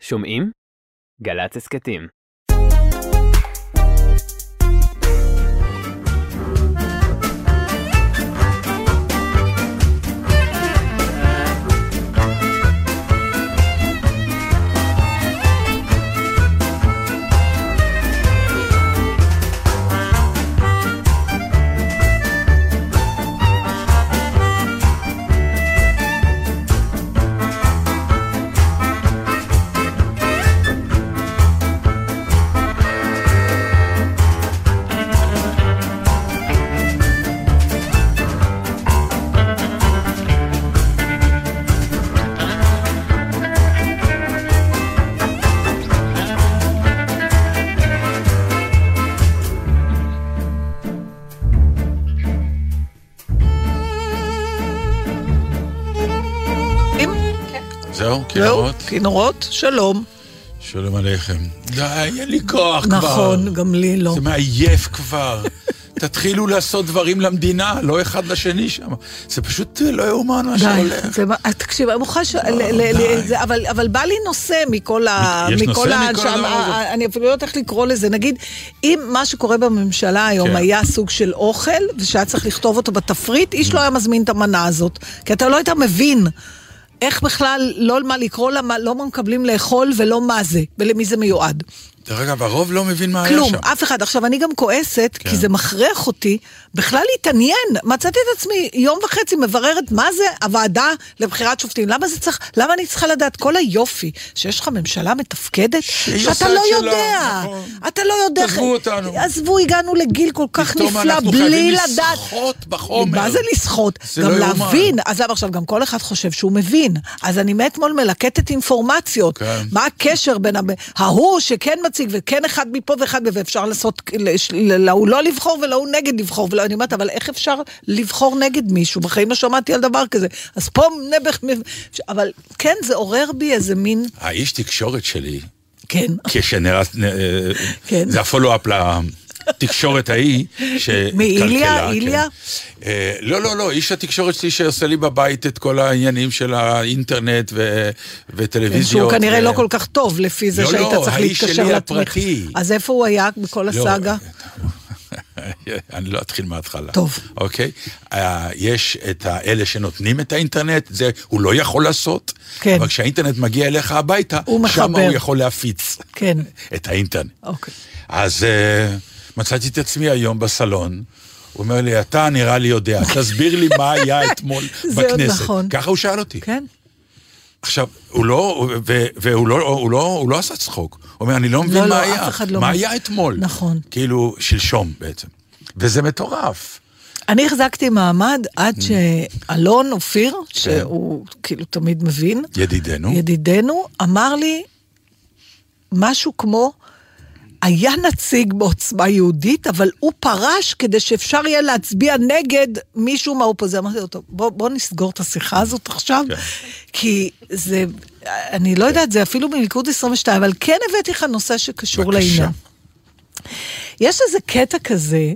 שומעים? גל"צ הסכתים. כנרות, שלום. שלום עליכם. די, אין לי כוח כבר. נכון, גם לי לא. זה מעייף כבר. תתחילו לעשות דברים למדינה, לא אחד לשני שם. זה פשוט לא יאומן מה די, שהולך. מה- תקשיב, אני מוכרחה ש... ל- ל- די. ל- זה- אבל בא לי נושא מכל ה... יש נושא מכל הדבר הזה? אני אפילו לא יודעת איך לקרוא לזה. נגיד, אם מה שקורה בממשלה היום כן. היה סוג של אוכל, ושהיה צריך לכתוב אותו בתפריט, איש לא היה מזמין את המנה הזאת. כי אתה לא היית מבין. איך בכלל, לא מה לקרוא לה, מה- לא מה מקבלים לאכול ולא מה זה, ולמי זה מיועד. דרך אגב, הרוב לא מבין מה היה כלום, שם. אף אחד. עכשיו, אני גם כועסת, כן. כי זה מכריח אותי בכלל להתעניין. מצאתי את עצמי יום וחצי מבררת מה זה הוועדה לבחירת שופטים. למה זה צריך, למה אני צריכה לדעת כל היופי שיש לך ממשלה מתפקדת, שאתה לא שלה, יודע. נכון. אתה לא יודע. עזבו אותנו. עזבו, הגענו לגיל כל כך פתאום נפלא, אנחנו בלי חייבים לדעת. לסחוט בחומר. מה זה לסחוט? זה גם לא. להבין. אז למה עכשיו, גם כל אחד חושב שהוא מבין. אז אני מאתמול מלקטת אינפורמציות. כן. מה הקשר בין ההוא שכן מציג וכן אחד מפה ואחד ואפשר לעשות, להוא לא לבחור ולהוא נגד לבחור. ולא, אני אומרת, אבל איך אפשר לבחור נגד מישהו? בחיים לא שמעתי על דבר כזה. אז פה נעבך... אבל כן, זה עורר בי איזה מין... האיש תקשורת שלי, כן. כשנראה... כן. זה הפולו-אפ לתקשורת ההיא, שהתקלקלה. מאיליה? כן. איליה? אה, לא, לא, לא, איש התקשורת שלי שעושה לי בבית את כל העניינים של האינטרנט ו- וטלוויזיות. שהוא כנראה לא כל כך טוב, לפי זה לא, שהיית לא, צריך האיש להתקשר. הפרטי. אז איפה הוא היה בכל לא, הסאגה? אני לא אתחיל מההתחלה. טוב. אוקיי? אה, יש את האלה שנותנים את האינטרנט, זה הוא לא יכול לעשות. כן. אבל כשהאינטרנט מגיע אליך הביתה, הוא שם. הוא יכול להפיץ. כן. את האינטרנט. אוקיי. אז אה, מצאתי את עצמי היום בסלון. הוא אומר לי, אתה נראה לי יודע, תסביר לי מה היה אתמול זה עוד בכנסת. נכון. ככה הוא שאל אותי. כן. עכשיו, הוא לא, ו- והוא לא, הוא לא, הוא לא עשה צחוק. הוא אומר, אני לא מבין לא, מה לא, היה. לא מה מבין. היה אתמול? נכון. כאילו, שלשום בעצם. וזה מטורף. אני החזקתי מעמד עד Mm. שאלון אופיר, כן. שהוא כאילו תמיד מבין, ידידנו. ידידנו, אמר לי משהו כמו, היה נציג בעוצמה יהודית, אבל הוא פרש כדי שאפשר יהיה להצביע נגד מישהו מהאופוזיציה. אמרתי לו, בוא, בוא נסגור את השיחה הזאת עכשיו, כן. כי זה, אני לא יודעת, זה אפילו בליכוד 22, אבל כן הבאתי לך נושא שקשור בבקשה. לעניין. יש איזה קטע כזה,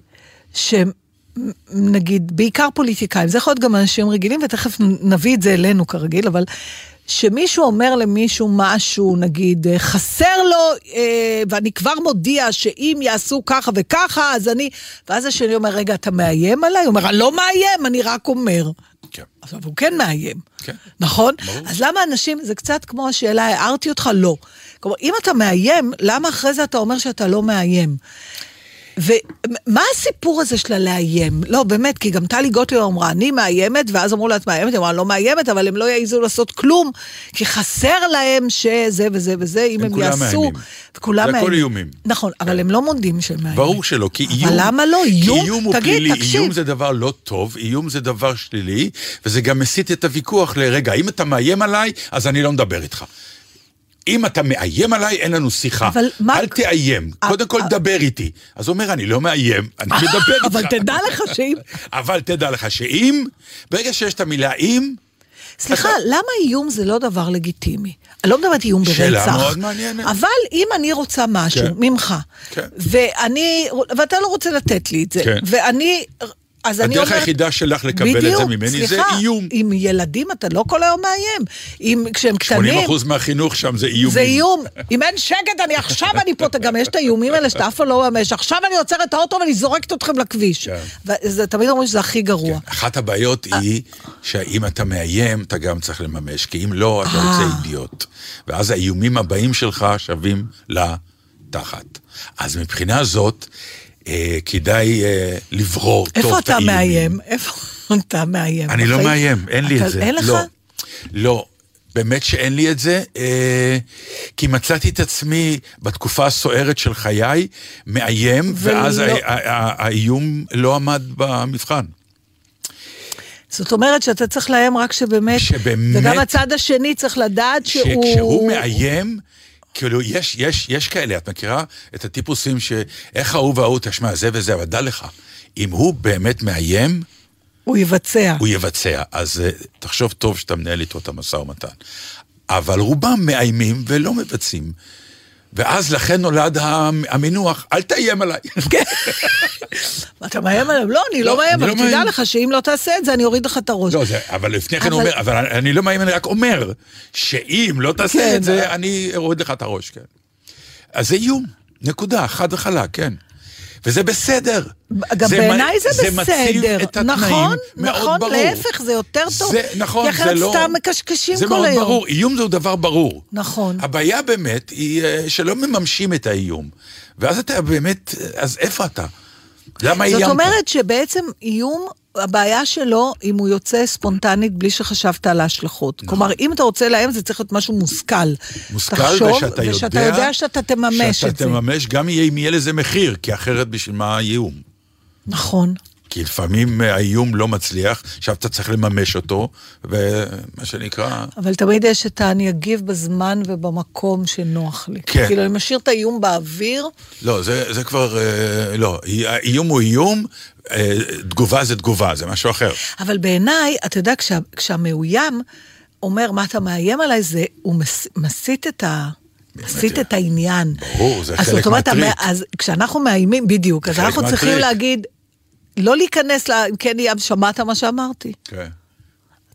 שנגיד, בעיקר פוליטיקאים, זה יכול להיות גם אנשים רגילים, ותכף נביא את זה אלינו כרגיל, אבל שמישהו אומר למישהו משהו, נגיד, אה, חסר לו, אה, ואני כבר מודיע שאם יעשו ככה וככה, אז אני... ואז השני אומר, רגע, אתה מאיים עליי? הוא אומר, אני לא מאיים, אני רק אומר. כן. עכשיו, הוא כן מאיים, כן. נכון? ברור. אז למה אנשים, זה קצת כמו השאלה, הערתי אותך? לא. כלומר, אם אתה מאיים, למה אחרי זה אתה אומר שאתה לא מאיים? ומה הסיפור הזה של הלאיים? לא, באמת, כי גם טלי גוטליב אמרה, אני מאיימת, ואז אמרו לה, את מאיימת? היא אמרה, לא מאיימת, אבל הם לא יעזו לעשות כלום, כי חסר להם שזה וזה וזה, אם הם הם, כולם יעשו. מאיימים. וכולם זה הכל מאיימים. איומים. נכון, אבל הם לא מודים שהם מאיימים. ברור שלא, כי איום... אבל למה לא? איום? איום הוא תגיד, פלילי, תקשיב. איום זה דבר לא טוב, איום זה דבר שלילי, וזה גם מסיט את הוויכוח לרגע, אם אתה מאיים עליי, אז אני לא מדבר איתך. אם אתה מאיים עליי, אין לנו שיחה. אבל מה- אל תאיים, אה, קודם כל אה. דבר איתי. אז הוא אומר, אני לא מאיים, אני מדבר איתך. אבל תדע לך שאם... אבל תדע לך שאם, ברגע שיש את המילה אם, סליחה, למה איום זה לא דבר לגיטימי? אני לא מדברת איום ברצח. שאלה מאוד מעניינת. אבל אם אני רוצה משהו כן. ממך, כן. ואני, ואתה לא רוצה לתת לי את זה, כן. ואני אז אני הדרך אומרת... היחידה שלך לקבל את זה ממני זה סליחה, איום. עם ילדים אתה לא כל היום מאיים. אם כשהם 80 קטנים... אחוז מהחינוך שם זה איומים. זה איום. אם אין שקט, אני עכשיו אני פה, גם יש את האיומים האלה שאתה אף פעם לא ממש. עכשיו אני עוצרת את האוטו ואני זורקת אתכם לכביש. כן. וזה תמיד אומרים שזה הכי גרוע. אחת הבעיות היא שאם אתה מאיים, אתה גם צריך לממש, כי אם לא, אתה יוצא אה. אידיוט. ואז האיומים הבאים שלך שווים לתחת. אז מבחינה זאת, אה, כדאי אה, לברור טוב את איפה אתה האיומים. מאיים? איפה אתה מאיים? אני לא? מאיים, אין לי את זה. אין לך? לא. לא. באמת שאין לי את זה, אה, כי מצאתי את עצמי בתקופה הסוערת של חיי, מאיים, ולא- ואז ה- ה- ה- האיום לא עמד במבחן. זאת אומרת שאתה צריך לאיים רק שבאמת... שבאמת- וגם הצד השני צריך לדעת שהוא... שכשהוא מאיים, כאילו, יש, יש, יש כאלה, את מכירה את הטיפוסים שאיך ההוא וההוא, תשמע, זה וזה, אבל דע לך, אם הוא באמת מאיים, הוא יבצע. הוא יבצע. אז אה, תחשוב טוב שאתה מנהל איתו את המשא ומתן. אבל רובם מאיימים ולא מבצעים. ואז לכן נולד המ- המינוח, אל תאיים עליי. אתה מאיים עליהם? לא, אני לא לא, מאיים, אבל לא תדע. לך שאם לא תעשה את זה, אני אוריד לך את הראש. לא, אבל לפני כן הוא אומר, אבל אני לא מאיים, אני רק אומר, שאם לא תעשה כן, את זה, אבל- אני אוריד לך את הראש, כן. אז זה איום, נקודה, חד וחלק, כן. וזה בסדר. גם זה בעיניי מ- זה בסדר. מציב את התנאים נכון, מאוד נכון, ברור. להפך, זה יותר טוב. זה, נכון, כי זה אחרת לא... סתם מקשקשים זה כל מאוד היום. ברור, איום זהו דבר ברור. נכון. הבעיה באמת היא אה, שלא מממשים את האיום. ואז אתה באמת, אז איפה אתה? למה איימת? זאת אומרת שבעצם איום, הבעיה שלו, אם הוא יוצא ספונטנית בלי שחשבת על ההשלכות. כלומר, אם אתה רוצה לאיים, זה צריך להיות משהו מושכל. נכון. מושכל תחשוב, ושאתה יודע... ושאתה יודע שאתה תממש שאתה את זה. תממש, גם יהיה- אם יהיה לזה מחיר, כי אחרת בשביל מה האיום? נכון. כי לפעמים אה, האיום לא מצליח, עכשיו אתה צריך לממש אותו, ומה שנקרא... אבל תמיד יש את ה"אני אגיב בזמן ובמקום שנוח לי". כן. כאילו, אני משאיר את האיום באוויר, לא, זה, זה כבר... אה, לא, איום הוא איום, אה, תגובה זה תגובה, זה משהו אחר. אבל בעיניי, אתה יודע, כשה, כשהמאוים אומר, מה אתה מאיים עליי, זה, הוא מס, מסיט את ה... מסיט את העניין. ברור, זה חלק מהטריק. אז כשאנחנו מאיימים, בדיוק, אז אנחנו צריכים. להגיד, לא להיכנס ל... אם כן, ים, שמעת מה שאמרתי? כן.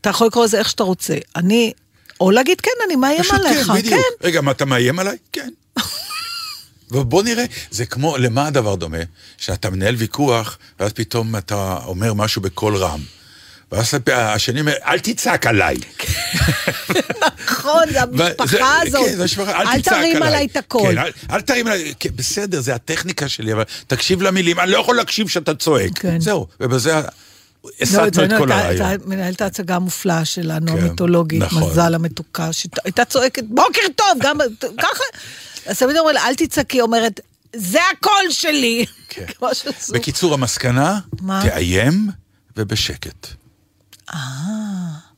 אתה יכול לקרוא לזה איך שאתה רוצה. אני... או להגיד, כן, אני מאיים עליך. כן, בדיוק. רגע, מה, אתה מאיים עליי? כן. ובוא נראה, זה כמו, למה הדבר דומה? שאתה מנהל ויכוח, ואז פתאום אתה אומר משהו בקול רם. ואז השני אומר, אל תצעק עליי. נכון, זה וזה- המשפחה הזאת. כן, זה המשפחה, אל אל תצעק עליי. תרים עליי את הקול. כן, אל, תרים עליי, כן, בסדר, זה הטכניקה שלי, אבל תקשיב למילים, אני לא יכול להקשיב שאתה צועק. כן. זהו, ובזה לא, הסטנו את אצלנו כל הרעיון. מנהלת ההצגה המופלאה שלנו, כן, המיתולוגית, נכון. מזל המתוקה, שהייתה צועקת, בוקר טוב, גם ככה. אז תמיד אומרים אל תצעקי, אומרת, זה הקול שלי. כן. בקיצור, המסקנה? תאיים ובשקט. 啊。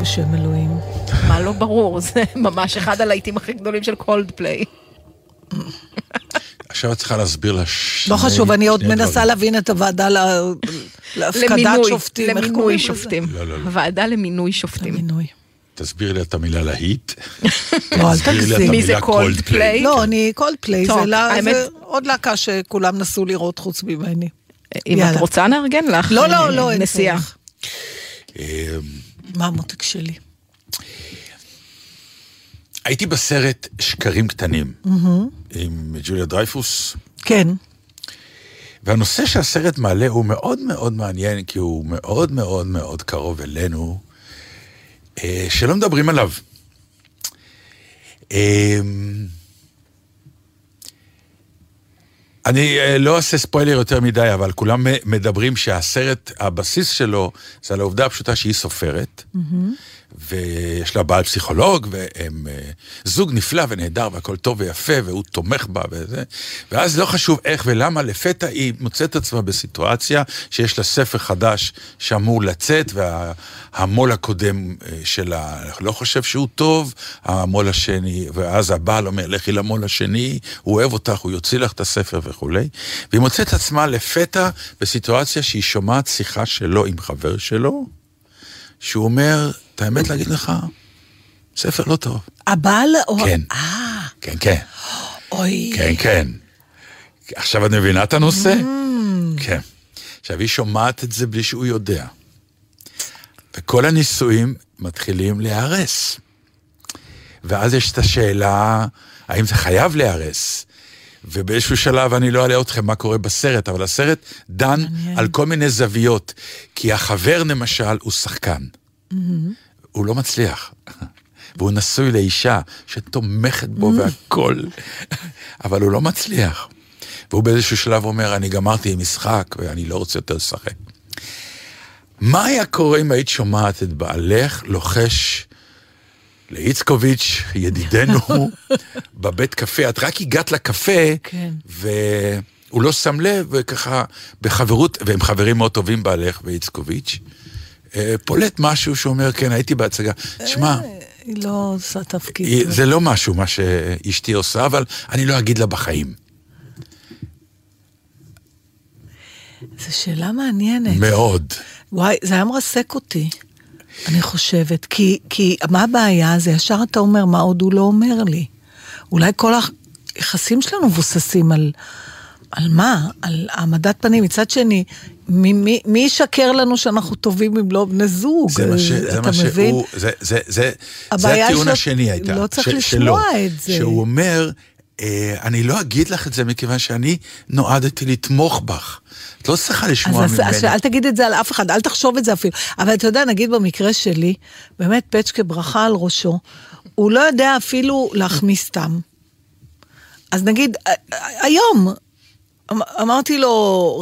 בשם אלוהים? מה לא ברור, זה ממש אחד הלהיטים הכי גדולים של קולד פליי. עכשיו את צריכה להסביר לה שני... לא חשוב, אני עוד מנסה דברים. להבין את הוועדה ל- להפקדת שופטים. למינוי? שופטים. לא, לא, לא. ועדה למינוי שופטים. למינוי. תסבירי לי את המילה להיט. לא, אל תגזים. מי זה Coldplay? Coldplay. לא, אני קולד פליי, זה לה- האמת- זה עוד להקה שכולם נסו לראות חוץ ממני. אם יאללה. את רוצה נארגן לך לא, לא, לא, אין נסיעה. צורך. מה המותק שלי? הייתי בסרט שקרים קטנים, עם ג'וליה דרייפוס, כן. והנושא שהסרט מעלה הוא מאוד מאוד מעניין, כי הוא מאוד מאוד מאוד קרוב אלינו, אה, שלא מדברים עליו. אה, אני אה, לא אעשה ספוילר יותר מדי, אבל כולם מדברים שהסרט, הבסיס שלו, זה על העובדה הפשוטה שהיא סופרת, ויש לה בעל פסיכולוג, והם אה, זוג נפלא ונהדר, והכל טוב ויפה, והוא תומך בה וזה, ואז לא חשוב איך ולמה, לפתע היא מוצאת עצמה בסיטואציה שיש לה ספר חדש שאמור לצאת, והמו"ל הקודם אה, שלה לא חושב שהוא טוב, המו"ל השני, ואז הבעל אומר, לכי למו"ל השני, הוא אוהב אותך, הוא יוציא לך את הספר וכולי, והיא מוצאת עצמה לפתע בסיטואציה שהיא שומעת שיחה שלו עם חבר שלו, שהוא אומר, את האמת להגיד לך, ספר לא טוב. הבעל או... כן. אה, כן, כן, אוי. כן, כן. עכשיו את מבינה את הנושא? כן. עכשיו, היא שומעת את זה בלי שהוא יודע. וכל הנישואים מתחילים להיהרס. ואז יש את השאלה, האם זה חייב להיהרס? ובאיזשהו שלב, אני לא אעלה אתכם מה קורה בסרט, אבל הסרט דן מעניין. על כל מיני זוויות. כי החבר, למשל, הוא שחקן. הוא לא מצליח. והוא נשוי לאישה שתומכת בו והכול, אבל הוא לא מצליח. והוא באיזשהו שלב אומר, אני גמרתי עם משחק ואני לא רוצה יותר לשחק. מה היה קורה אם היית שומעת את בעלך לוחש לאיצקוביץ', ידידנו, בבית קפה? את רק הגעת לקפה, כן. והוא לא שם לב, וככה, בחברות, והם חברים מאוד טובים בעלך ואיצקוביץ', פולט משהו שאומר, כן, הייתי בהצגה. תשמע, היא לא עושה תפקיד. זה לא משהו, מה שאשתי עושה, אבל אני לא אגיד לה בחיים. זו שאלה מעניינת. מאוד. וואי, זה היה מרסק אותי, אני חושבת. כי, כי מה הבעיה? זה ישר אתה אומר, מה עוד הוא לא אומר לי? אולי כל היחסים שלנו מבוססים על... על מה? על העמדת פנים. מצד שני, מי, מי, מי ישקר לנו שאנחנו טובים אם לא בני זוג? זה מה, ש, זה מה מבין? שהוא, זה, זה, זה, זה הטיעון שלו- השני הייתה. לא צריך ש- לשמוע שלו, את זה. שהוא אומר, אה, אני לא אגיד לך את זה מכיוון שאני נועדתי לתמוך בך. את לא צריכה לשמוע אז, אז, אז ממני. אל תגיד את זה על אף אחד, אל תחשוב את זה אפילו. אבל אתה יודע, נגיד במקרה שלי, באמת פצ'קה ברכה על ראשו, הוא לא יודע אפילו להחמיא סתם. אז נגיד, ה- ה- היום, אמרתי לו,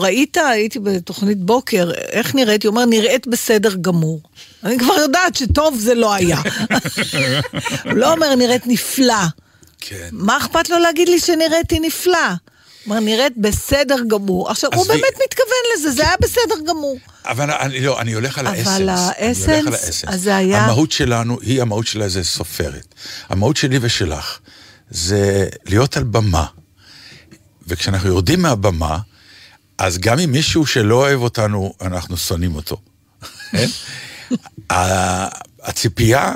ראית, הייתי בתוכנית בוקר, איך נראית? הוא אומר, נראית בסדר גמור. אני כבר יודעת שטוב זה לא היה. הוא לא אומר, נראית נפלא. כן. מה אכפת לו להגיד לי שנראיתי נפלא? כלומר, נראית בסדר גמור. עכשיו, הוא עזבי. באמת מתכוון לזה, זה היה בסדר גמור. אבל אני לא, אני הולך על אבל האסנס. אני האסנס, הולך על האסנס. אז זה היה- המהות שלנו, היא המהות שלה איזה סופרת. המהות שלי ושלך זה להיות על במה. וכשאנחנו יורדים מהבמה, אז גם אם מישהו שלא אוהב אותנו, אנחנו שונאים אותו. כן? הציפייה,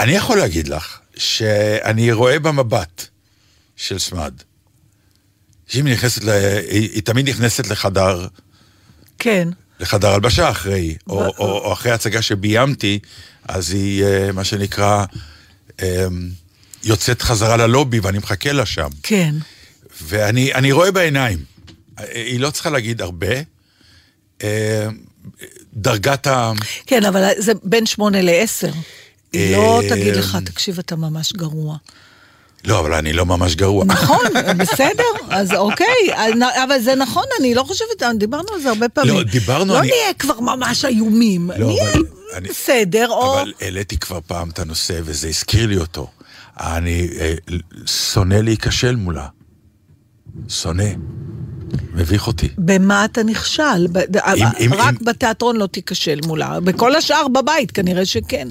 אני יכול להגיד לך שאני רואה במבט של סמד, שאם היא נכנסת, ל... היא, היא תמיד נכנסת לחדר כן. לחדר הלבשה אחרי, או, או, או אחרי הצגה שביימתי, אז היא, אה, מה שנקרא, אה, יוצאת חזרה ללובי ואני מחכה לה שם. כן. ואני אני רואה בעיניים, היא לא צריכה להגיד הרבה, אה, דרגת ה... כן, אבל זה בין שמונה לעשר. היא לא אה, תגיד לך, תקשיב, אתה ממש גרוע. לא, אבל אני לא ממש גרוע. נכון, בסדר, אז אוקיי, אבל זה נכון, אני לא חושבת, דיברנו על זה הרבה פעמים. לא, דיברנו, לא אני- נהיה כבר ממש איומים, לא, נהיה אבל אני- בסדר, או... אבל העליתי כבר פעם את הנושא, וזה הזכיר לי אותו. אני אה, שונא להיכשל מולה. שונא. מביך אותי. במה אתה נכשל? אם- אם- רק אם- בתיאטרון לא תיכשל מולה, בכל השאר בבית כנראה שכן.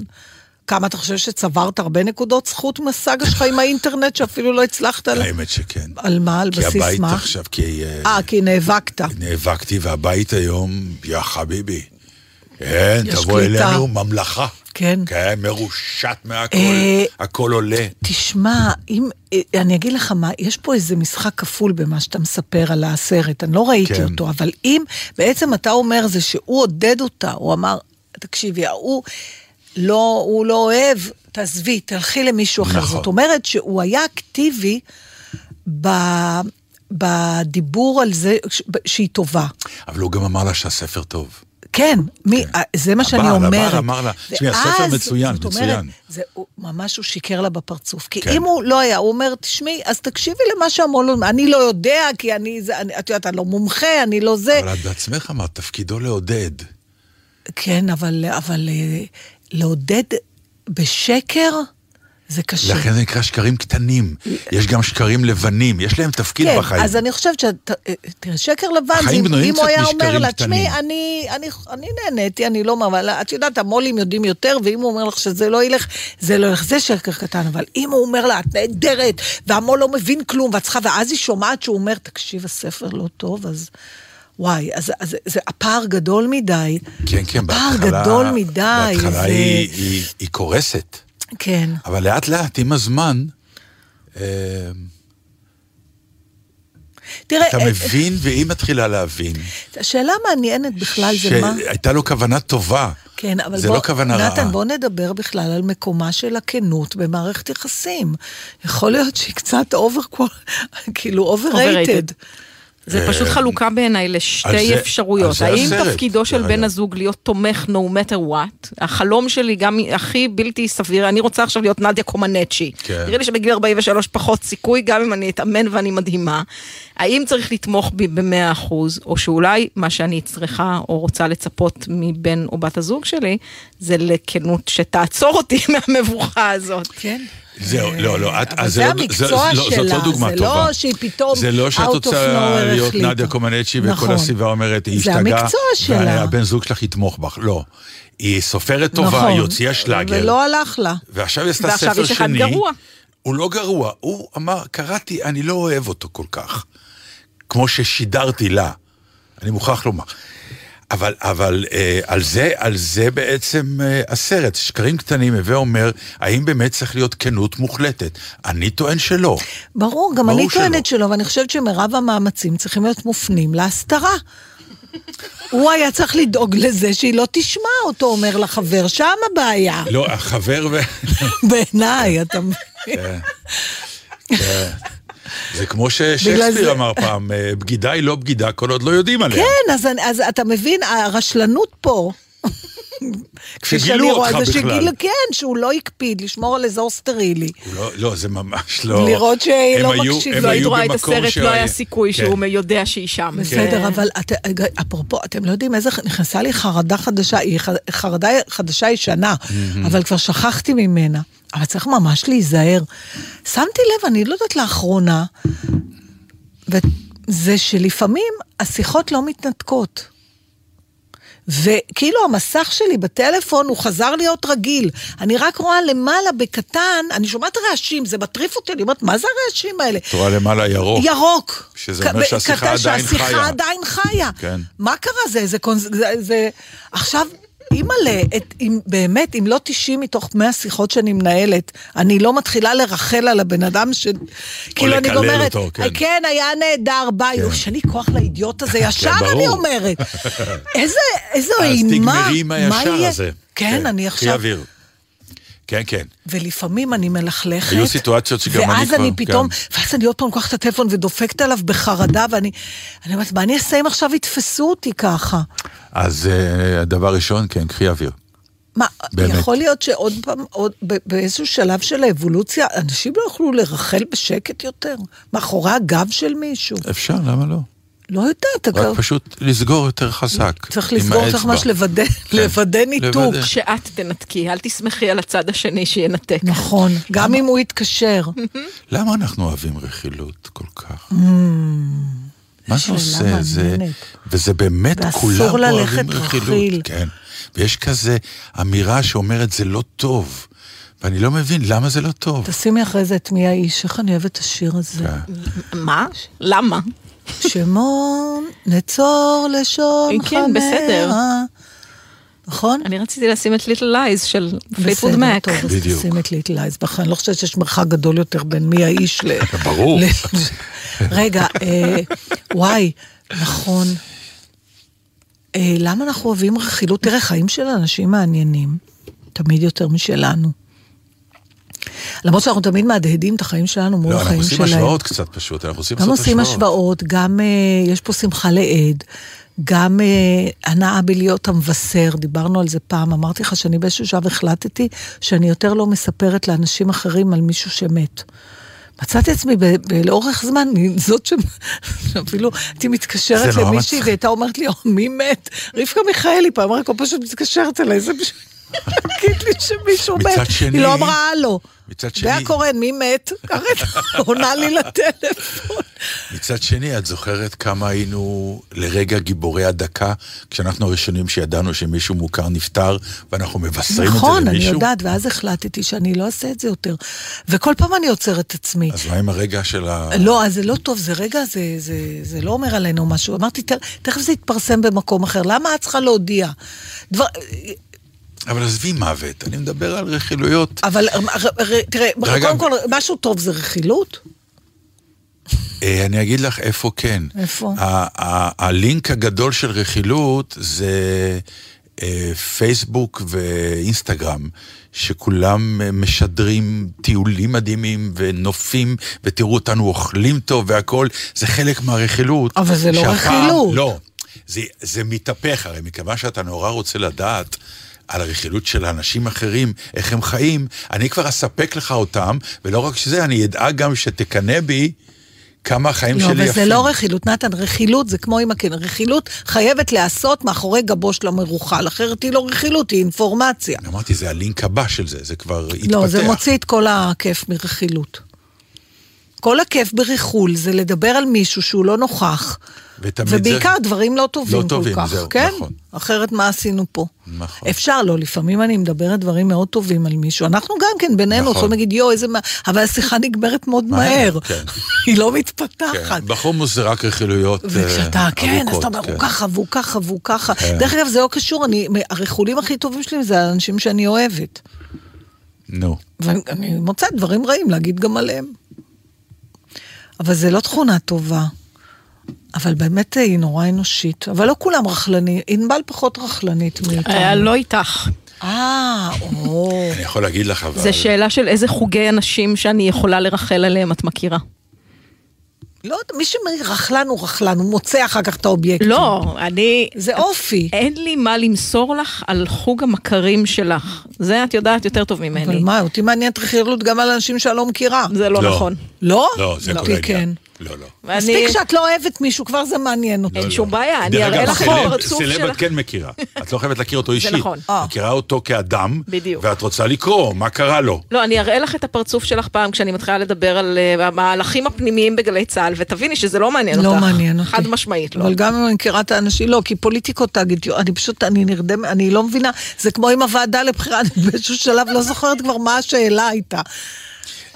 כמה אתה חושב שצברת הרבה נקודות זכות מהסאגה שלך עם האינטרנט שאפילו לא הצלחת על... האמת שכן. על מה? על כי בסיס הבית מה? עכשיו, כי אה, אה, כי נאבקת. נאבקתי, והבית היום, יא חביבי. כן, תבוא. אלינו ממלכה. כן. כן, מרושת מהכל, אה, הכל עולה. תשמע, אם, אה, אני אגיד לך מה, יש פה איזה משחק כפול במה שאתה מספר על הסרט, אני לא ראיתי כן. אותו, אבל אם בעצם אתה אומר זה שהוא עודד אותה, הוא אמר, תקשיבי, ההוא לא, הוא לא אוהב, תעזבי, תלכי למישהו אחר. נכון. זאת אומרת שהוא היה אקטיבי ב, בדיבור על זה שהיא טובה. אבל הוא גם אמר לה שהספר טוב. כן, מי, כן. זה מה שאני הבעל, אומרת. הבעל אמר לה, תשמעי, הספר מצוין, זאת מצוין. אומרת, זה, הוא, ממש הוא שיקר לה בפרצוף. כי כן. אם הוא לא היה, הוא אומר, תשמעי, אז תקשיבי למה שאמרו לו, אני לא יודע, כי אני, זה, אני, את יודעת, אני לא מומחה, אני לא זה. אבל את בעצמך אמרת, תפקידו לעודד. כן, אבל, אבל אה, לעודד בשקר, זה קשה. לכן זה נקרא שקרים קטנים. יש גם שקרים לבנים, יש להם תפקיד כן, בחיים. אז אני חושבת ש... תראה, שקר לבן, החיים אם הוא היה אומר לה, תשמעי, קטנים." אני, אני, אני נהניתי, אני לא אומר, אבל את יודעת, המו"לים יודעים יותר, ואם הוא אומר לך שזה לא ילך, זה לא ילך, זה שקר קטן, אבל אם הוא אומר לה, את נהדרת, והמו"ל לא מבין כלום, ואת צריכה, ואז היא שומעת שהוא אומר, תקשיב, הספר לא טוב, אז... וואי, אז, אז זה הפער גדול מדי. כן, כן, הפער בהתחלה... גדול מדי. בהתחלה זה- היא, היא, היא קורסת. כן. אבל לאט לאט, עם הזמן, אה, תראה, אתה אה, מבין, והיא מתחילה להבין. השאלה המעניינת בכלל זה מה... שהייתה לו כוונה טובה. כן, אבל זה בוא, לא כוונה רעה. נתן, בוא נדבר בכלל על מקומה של הכנות במערכת יחסים. יכול להיות שהיא קצת אובר, כאילו overrated. זה פשוט חלוקה בעיניי לשתי זה- אפשרויות. האם הסרט, תפקידו של בן. הזוג להיות תומך no matter what? החלום שלי גם הכי בלתי סביר, אני רוצה עכשיו להיות נדיה קומנצ'י. כן. נראה לי שבגיל 43 פחות סיכוי, גם אם אני אתאמן ואני מדהימה. האם צריך לתמוך בי במאה אחוז, או שאולי מה שאני צריכה או רוצה לצפות מבן או בת הזוג שלי, זה לכנות שתעצור אותי מהמבוכה הזאת. כן. זהו, לא, לא, את, אבל זה לא- המקצוע לא- זאת שלה, לא דוגמה זה טובה. לא שהיא פתאום זה לא שאת רוצה להיות. נדיה קומנצ'י וכל נכון. הסביבה אומרת, היא זה השתגעה, המקצוע שלה. והבן זוג שלך יתמוך בך. לא. היא סופרת טובה, נכון. היא הוציאה שלאגר. ולא הלך לה. ועכשיו היא עשתה ועכשיו ספר יש אחד שני. גרוע. הוא לא גרוע, הוא אמר, קראתי, אני לא אוהב אותו כל כך. כמו ששידרתי לה. אני מוכרח לומר. אבל, אבל אה, על, זה, על זה בעצם אה, הסרט, שקרים קטנים, הווה אומר, האם באמת צריך להיות כנות מוחלטת? אני טוען שלא. ברור, גם ברור אני. טוענת שלא, ואני חושבת שמרב המאמצים צריכים להיות מופנים להסתרה. הוא היה צריך לדאוג לזה שהיא לא תשמע אותו אומר לחבר, שם הבעיה. לא, החבר ו... בעיניי, אתה מבין? זה כמו ששייקספיר אמר פעם, אה, בגידה היא לא בגידה כל עוד לא יודעים עליה. כן, אז, אז אתה מבין, הרשלנות פה. כפי שגילו שאני רואה, אותך זה בכלל. שגיל, כן, שהוא לא הקפיד לשמור על אזור סטרילי. לא, לא, זה ממש לא... לראות שהיא לא היו- מקשיבה. הם לא היית רואה את הסרט, שהוא לא היה סיכוי כן. שהוא יודע שהיא שם. בסדר, אבל את, אפרופו, אתם לא יודעים איזה, נכנסה לי חרדה חדשה, היא ח- חרדה חדשה ישנה, אבל כבר שכחתי ממנה. אבל צריך ממש להיזהר. שמתי לב, אני לא יודעת לאחרונה, וזה שלפעמים השיחות לא מתנתקות. וכאילו המסך שלי בטלפון הוא חזר להיות רגיל. אני רק רואה למעלה בקטן, אני שומעת רעשים, זה מטריף אותי, אני אומרת, מה זה הרעשים האלה? את רואה למעלה ירוק. ירוק. שזה אומר שהשיחה עדיין שהשיחה חיה. עדיין חיה. כן. מה קרה? זה, זה, זה, זה... עכשיו, אימא'לה, אם באמת, אם לא 90 מתוך 100 שיחות שאני מנהלת, אני לא מתחילה לרחל על הבן אדם ש... כאילו, אני לקלל גומרת, אותו, כן. כן, היה נהדר, ביי. כן. יש לי כוח לאידיוט הזה, ישר ברור. אני אומרת. איזה, איזו אז אימה. תגמרי עם הישר? הזה. כן, אני קחי עכשיו... כן, כן. ולפעמים אני מלכלכת. היו סיטואציות שגם אני ואז כבר, אני פתאום, כן. ואז אני עוד פעם לוקחת את הטלפון ודופקת עליו בחרדה, ואני אני אומרת, מה אני אעשה אם עכשיו יתפסו אותי ככה? אז אה, הדבר ראשון, כן, קחי אוויר. מה, באמת. יכול להיות שעוד פעם, עוד, באיזשהו שלב של האבולוציה, אנשים לא יוכלו לרחל בשקט יותר? מאחורי הגב של מישהו? אפשר, למה לא? לא יודעת, אתה רק פשוט לסגור יותר חזק. צריך לסגור, צריך. ממש לוודא, לוודא ניתוק. שאת תנתקי, אל תסמכי על הצד השני שינתק. נכון, גם אם הוא יתקשר. למה אנחנו אוהבים רכילות כל כך? מה זה עושה? זה. וזה באמת, כולם אוהבים רכילות. רכיל. כן. ויש כזה אמירה שאומרת זה לא טוב. ואני לא מבין למה זה לא טוב. תשימי אחרי זה את מי האיש, איך אני אוהבת את השיר הזה. כן. מה? למה? שמעון, נצור לשון כן, בסדר. נכון? אני רציתי לשים את Little Lies של Fleetwood בסדר, Mac. טוב, אז. תשים את Little בכלל. אני לא חושבת שיש מרחק גדול יותר בין מי האיש ל... ברור. רגע, אה, וואי, נכון. אה, למה אנחנו אוהבים רכילות? תראה, חיים של אנשים מעניינים, תמיד יותר משלנו. למרות שאנחנו תמיד מהדהדים את החיים שלנו מול לא, אנחנו החיים עושים שלהם. השוואות קצת פשוט, אנחנו רוצים גם לעשות עושים השוואות, גם אה, יש פה שמחה לאיד, גם אה, הנאה בלהיות המבשר, דיברנו על זה פעם, אמרתי לך שאני באיזשהו שלב החלטתי שאני יותר לא מספרת לאנשים אחרים על מישהו שמת. מצאתי עצמי ב- ב- לאורך זמן, זאת שאפילו הייתי מתקשרת נורא למישהי. והייתה אומרת לי, "או, מי מת? רבקה מיכאלי, פעם רק פשוט מתקשרת אליי, זה בשביל להגיד לי שמישהו מת. מצד שני- היא לא אמרה הלו. מצד שני- לאה קורן, מי מת? עונה לי לטלפון. מצד שני, את זוכרת כמה היינו לרגע גיבורי הדקה, כשאנחנו הראשונים שידענו שמישהו מוכר נפטר, ואנחנו מבשרים את נכון, זה אני למישהו? יודעת, ואז החלטתי שאני לא אעשה את זה יותר. וכל פעם אני עוצרת את עצמי. אז מה עם הרגע של ה... לא, אז זה לא טוב, זה רגע, זה, זה, זה לא אומר עלינו משהו. אמרתי, "ת- תכף זה יתפרסם במקום אחר, למה את צריכה להודיע? דבר, אבל עזבי מוות, אני מדבר על רכילויות. אבל ר- ר- תראה, רגע. קודם כל, משהו טוב זה רכילות? אה, אני אגיד לך איפה כן. איפה? הלינק הגדול של רכילות זה אה, פייסבוק ואינסטגרם, שכולם אה, משדרים טיולים מדהימים ונופים, ותראו אותנו אוכלים טוב והכול, זה חלק מהרכילות. אבל זה לא שהפעם- רכילות. לא, זה, זה מתהפך, הרי מכיוון שאתה נורא רוצה לדעת על הרכילות של אנשים אחרים, איך הם חיים, אני כבר אספק לך אותם, ולא רק שזה, אני אדאג גם שתקנא בי כמה החיים לא, שלי אבל יפים. זה לא רכילות, נתן, רכילות זה כמו עם הכן, רכילות חייבת להיעשות מאחורי גבו של המרוכל, אחרת היא לא רכילות, היא אינפורמציה. אמרתי, זה הלינק הבא של זה, זה כבר התפתח. לא, זה מוציא את כל הכיף מרכילות. כל הכיף בריחול זה לדבר על מישהו שהוא לא נוכח. ותמיד זה- ובעיקר דברים לא טובים, לא טובים, כל כך, זהו, כן? נכון. אחרת מה עשינו פה? נכון. אפשר לא, לפעמים אני מדברת דברים מאוד טובים על מישהו. אנחנו גם כן בינינו נכון. יכולים להגיד, יואו, איזה... מה... אבל השיחה נגמרת מאוד מהר. כן. היא לא כן, מתפתחת. בחומוס זה רק רכילויות אה, וכשאתה, כן, אז ארוכות, אתה אומר, כן. הוא ככה והוא ככה והוא ככה. כן. דרך אגב, זה לא קשור, אני, הריחולים הכי טובים שלי זה האנשים שאני אוהבת. נו. ואני מוצאת דברים רעים להגיד גם עליהם. אבל זה לא תכונה טובה. אבל באמת היא נורא אנושית. אבל לא כולם רכלנים, ענבל פחות רכלנית אה, מאיתנו. לא איתך. אה, או. אני יכול להגיד לך, אבל... זה שאלה של איזה חוגי אנשים שאני יכולה לרחל עליהם את מכירה. לא יודע, מי שרכלן הוא רכלן, הוא מוצא אחר כך את האובייקטים. לא, אני... זה אופי. אין לי מה למסור לך על חוג המכרים שלך. זה את יודעת יותר טוב אבל ממני. מה, אותי מעניינת רכילות גם על אנשים שאני לא מכירה. זה לא לא. נכון. לא? לא, זה כל אותי העניין. כן. לא, לא. ואני- מספיק שאת לא אוהבת מישהו, כבר זה מעניין אותי. אין שום בעיה, אני אראה לך את סלב- הפרצוף סלב שלך. את כן מכירה. את לא חייבת להכיר אותו אישית. נכון. אה. מכירה אותו כאדם, בדיוק. ואת רוצה לקרוא, מה קרה לו. לא, אני אראה לך את הפרצוף שלך פעם כשאני מתחילה לדבר על אה, המהלכים הפנימיים בגלי צה"ל, ותביני שזה לא מעניין אותך. לא מעניין אותי. חד משמעית, לא. אבל גם אם אני מכירה את האנשים, לא, כי פוליטיקות תגיד, אני פשוט, אני נרדמת, אני לא מבינה, זה כמו עם הוועדה לבחירה, אני באיזשהו שלב לא זוכרת כבר מה השאלה הייתה.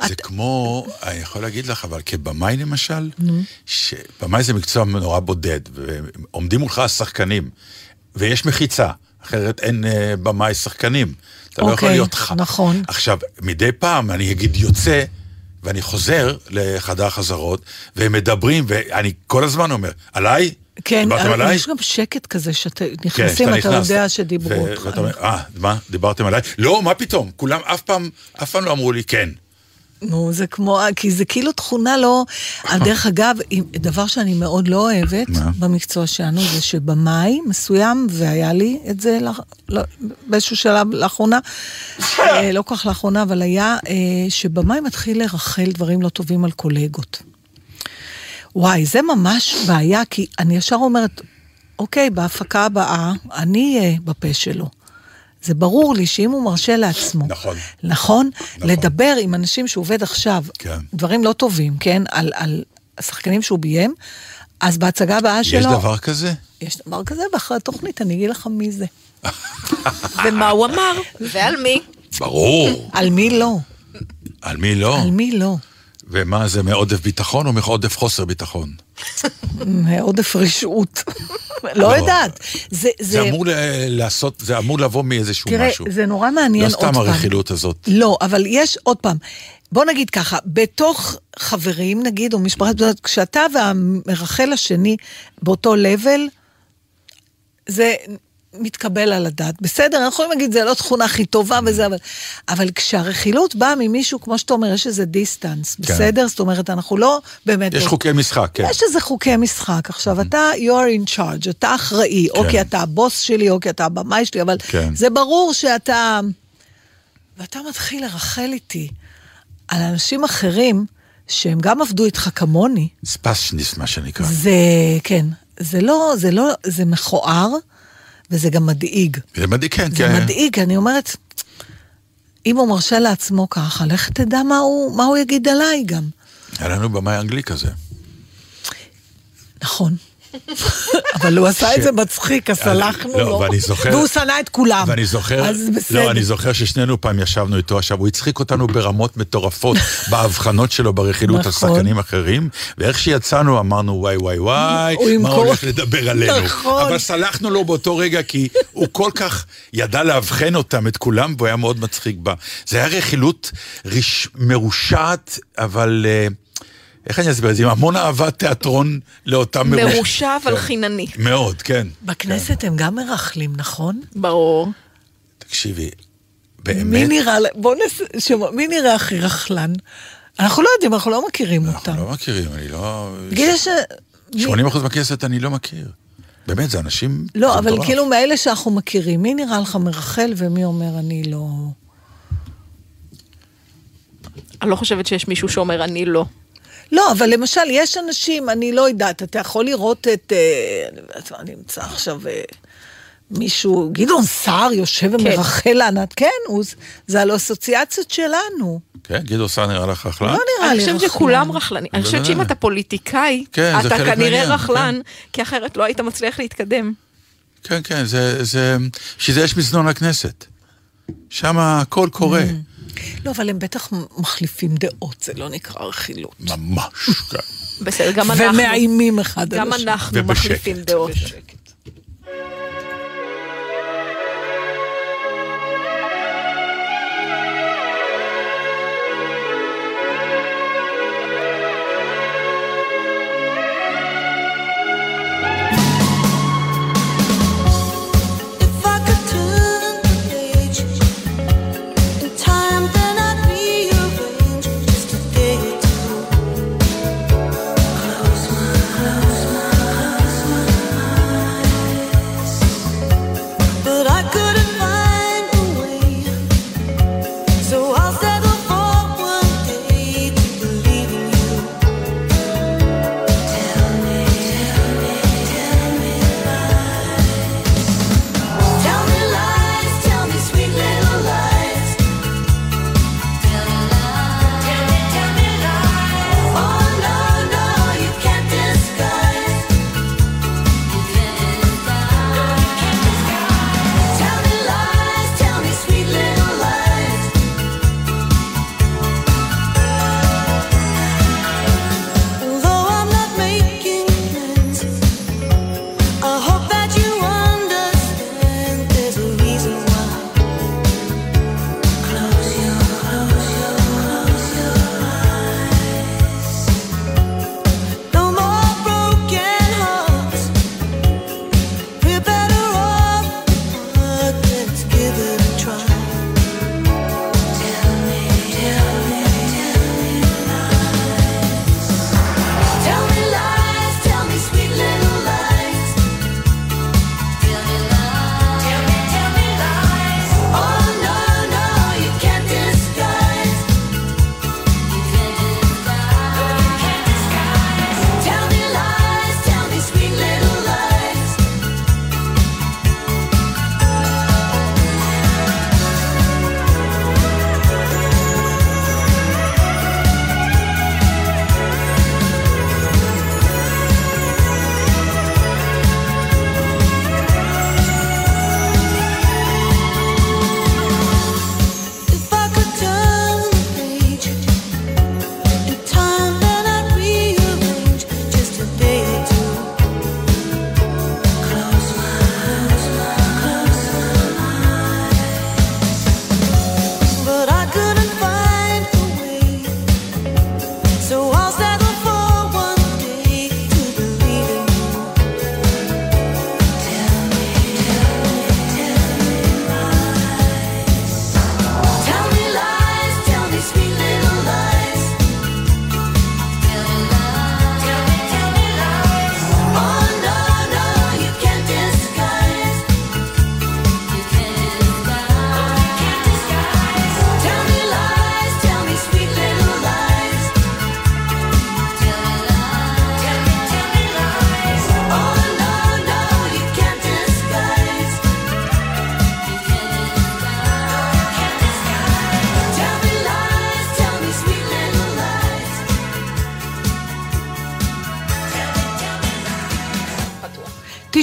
זה כמו, אני יכול להגיד לך, אבל כבמאי למשל, שבמאי זה מקצוע נורא בודד, ועומדים מולך השחקנים, ויש מחיצה, אחרת אין אה, במאי שחקנים. אתה לא יכול אוקיי, להיות חם. נכון. עכשיו, מדי פעם אני אגיד יוצא, ואני חוזר לחדר חזרות, והם מדברים, ואני כל הזמן אומר, עליי? כן, אבל עליי? יש גם שקט כזה, שאתה כן, נכנסים, שאתה אתה נכנס. יודע שדיברו אותך. ואתה אומר, אה, מה, דיברתם עליי? לא, מה פתאום? כולם אף פעם, אף פעם לא אמרו לי כן. נו, זה כמו, כי זה כאילו תכונה לא... דרך אגב, דבר שאני מאוד לא אוהבת מה? במקצוע שלנו, זה שבמאי מסוים, והיה לי את זה לח- לא, באיזשהו שלב לאחרונה, אה, לא כל כך לאחרונה, אבל היה אה, שבמאי מתחיל לרחל דברים לא טובים על קולגות. וואי, זה ממש בעיה, כי אני ישר אומרת, אוקיי, בהפקה הבאה, אני אהיה בפה שלו. זה ברור לי שאם הוא מרשה לעצמו, נכון. נכון? נכון. לדבר עם אנשים שהוא עובד עכשיו, כן. דברים לא טובים, כן? על, על השחקנים שהוא ביים, אז בהצגה הבאה שלו... יש דבר כזה? יש דבר כזה, ואחרי התוכנית אני אגיד לך מי זה. ומה הוא אמר? ועל מי? ברור. על מי לא? על מי לא? על מי לא? ומה זה, מעודף ביטחון או מעודף חוסר ביטחון? מעודף רשעות. לא יודעת. זה, זה אמור ל- לעשות, זה אמור לבוא מאיזשהו תראה, משהו. זה נורא מעניין לא עוד פעם. סתם הרכילות הזאת. לא, אבל יש עוד פעם. בוא נגיד ככה, בתוך חברים נגיד, או בנות, כשאתה והמרחל השני באותו לבל, זה מתקבל על הדעת. בסדר, אנחנו יכולים להגיד, זה לא תכונה הכי טובה וזה, אבל, אבל כשהרכילות באה ממישהו, כמו שאתה אומר, יש איזה דיסטנס, כן. בסדר? זאת אומרת, אנחנו לא באמת... יש חוקי משחק, כן. יש איזה חוקי משחק. עכשיו, אתה, you are in charge, אתה אחראי, או כן. כי אתה הבוס שלי, או כי אתה הבמאי שלי, אבל כן. זה ברור שאתה... ואתה מתחיל לרחל איתי על אנשים אחרים, שהם גם עבדו איתך כמוני. ספסניס, מה שנקרא. זה, כן, זה לא, זה לא, זה מכוער, וזה גם מדאיג. זה מדאיג, כן, זה כן. מדאיג, אני אומרת, אם הוא מרשה לעצמו ככה, לך תדע מה הוא, מה הוא יגיד עליי גם. היה לנו במאי אנגלי כזה. נכון. אבל הוא עשה את זה מצחיק, אז סלחנו לא, לו. והוא שנא את כולם. ואני זוכר. לא, אני זוכר ששנינו פעם ישבנו איתו, עכשיו הוא הצחיק אותנו ברמות מטורפות, בהבחנות שלו ברכילות על נכון. שחקנים אחרים, ואיך שיצאנו אמרנו וואי וואי וואי, מה הולך לדבר עלינו. נכון. אבל סלחנו לו באותו רגע, כי הוא כל כך ידע לאבחן אותם, את כולם, והוא היה מאוד מצחיק בה. זה היה רכילות מרושעת, אבל... אה, איך אני אסביר את זה? עם המון אהבת תיאטרון לאותם מרוש- מרושע אבל כן. חינני. מאוד, כן. בכנסת הם גם מרכלים, נכון? ברור. תקשיבי, מי באמת, נראה, בוא נס... שמה, מי נראה הכי רכלן? אנחנו לא יודעים, אנחנו לא מכירים אותם. אנחנו לא מכירים, אני לא... יש... מי- 80% מהכנסת אני לא מכיר. באמת, זה אנשים... לא, זה אבל מטורף. כאילו מאלה שאנחנו מכירים, מי נראה לך מרחל ומי אומר אני לא... אני אני לא חושבת שיש מישהו שאומר אני לא. לא, אבל למשל, יש אנשים, אני לא יודעת, אתה יכול לראות את... אה, אני יודעת מה, אני אמצא עכשיו אה, מישהו, גדעון סער יושב ומרחל לענת, כן, הוא, זה על האסוציאציות שלנו. כן, גדעון סער נראה לך אחלה? לא נראה אני לי חושבת רכלן. שכולם רכלנים. אני חושבת שאם. אתה פוליטיקאי, כן, אתה כנראה מהעניין, רכלן, כי אחרת לא היית מצליח להתקדם. כן, כן, זה... זה... בשביל זה יש מזנון הכנסת. שם הכל קורה. לא, אבל הם בטח מחליפים דעות, זה לא נקרא רכילות. ממש, כן. בסדר, גם אנחנו. ומאיימים אחד על גם השני. אנחנו ובשקט. מחליפים דעות. If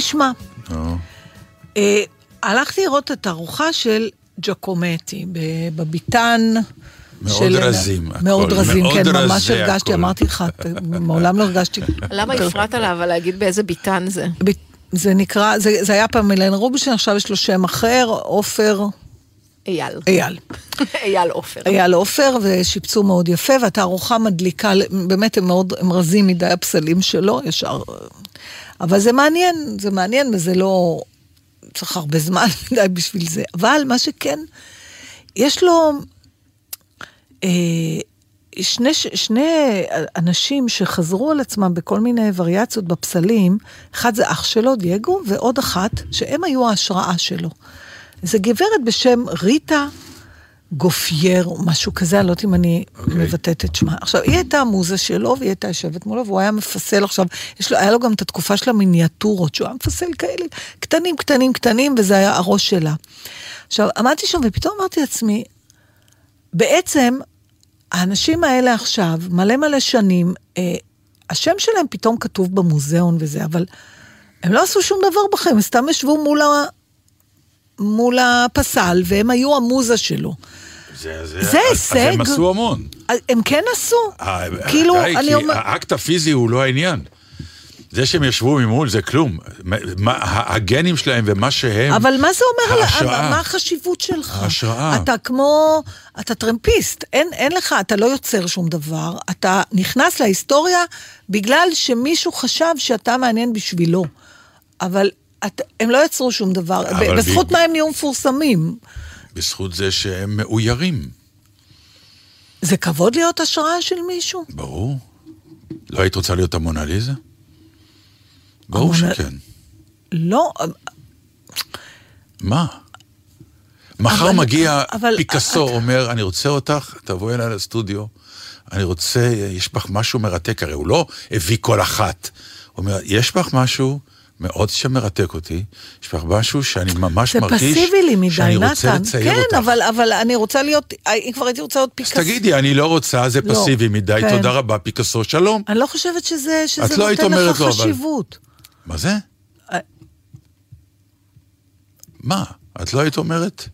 תשמע, נו. אה, הלכתי לראות את הארוחה של ג'קומטי ב- בביתן. מאוד של- רזים, הכל. מאוד רזים, מאוד כן, ממש הרגשתי, הכל. אמרתי לך, מעולם לא הרגשתי. למה הפרעת לה אבל להגיד באיזה ביתן זה? ב- זה נקרא, זה, זה היה פעם אלן רובינשטיין, עכשיו יש לו שם אחר, עופר אייל. אייל. אייל עופר. אייל עופר, ושיפצו מאוד יפה, והתערוכה מדליקה, באמת הם מאוד, הם רזים מדי הפסלים שלו, ישר. אבל זה מעניין, זה מעניין, וזה לא... צריך הרבה זמן מדי בשביל זה. אבל מה שכן, יש לו... אה, שני, שני אנשים שחזרו על עצמם בכל מיני וריאציות בפסלים, אחד זה אח שלו, דייגו, ועוד אחת, שהם היו ההשראה שלו. זו גברת בשם ריטה גופייר, או משהו כזה, אני לא יודעת אם אני okay. מבטאת את שמה. עכשיו, היא הייתה המוזה שלו, והיא הייתה יושבת מולו, והוא היה מפסל עכשיו, יש לו, היה לו גם את התקופה של המיניאטורות, שהוא היה מפסל כאלה, קטנים, קטנים, קטנים, וזה היה הראש שלה. עכשיו, עמדתי שם, ופתאום אמרתי לעצמי, בעצם, האנשים האלה עכשיו, מלא מלא שנים, אה, השם שלהם פתאום כתוב במוזיאון וזה, אבל הם לא עשו שום דבר בחיים, הם סתם ישבו מול, מול הפסל, והם היו המוזה שלו. זה, זה, זה אז- הישג. אז הם עשו המון. הם כן עשו. אה, כאילו, די, אני כי אומר... האקט הפיזי הוא לא העניין. זה שהם ישבו ממול זה כלום. מה- הגנים שלהם ומה שהם... אבל מה זה אומר, על- ההשראה. מה החשיבות שלך? ההשראה. אתה כמו, אתה טרמפיסט, אין, אין לך, אתה לא יוצר שום דבר, אתה נכנס להיסטוריה בגלל שמישהו חשב שאתה מעניין בשבילו. אבל את, הם לא יצרו שום דבר, אבל בזכות ב- מה הם נהיו מפורסמים? בזכות זה שהם מאוירים. זה כבוד להיות השראה של מישהו? ברור. לא היית רוצה להיות המונליזה? ברור המונה- שכן. לא, מה? מחר אבל- מגיע אבל- פיקאסו, את- אומר, אני רוצה אותך, תבואי אליי לסטודיו, אני רוצה, יש בך משהו מרתק, הרי הוא לא הביא כל אחת. הוא אומר, יש בך משהו מאוד שמרתק אותי, יש בך משהו שאני ממש זה מרגיש פסיבי לי מדי, שאני נתן. רוצה לצייר כן, אותך. אבל, אבל אני רוצה להיות, אם כבר הייתי רוצה להיות אז פיקאסו. תגידי, אני לא רוצה, זה לא, פסיבי מדי, כן. תודה רבה, פיקאסו, שלום. אני לא חושבת שזה, שזה לא נותן לך אבל- חשיבות. מה זה? אה. מה? את לא היית אומרת?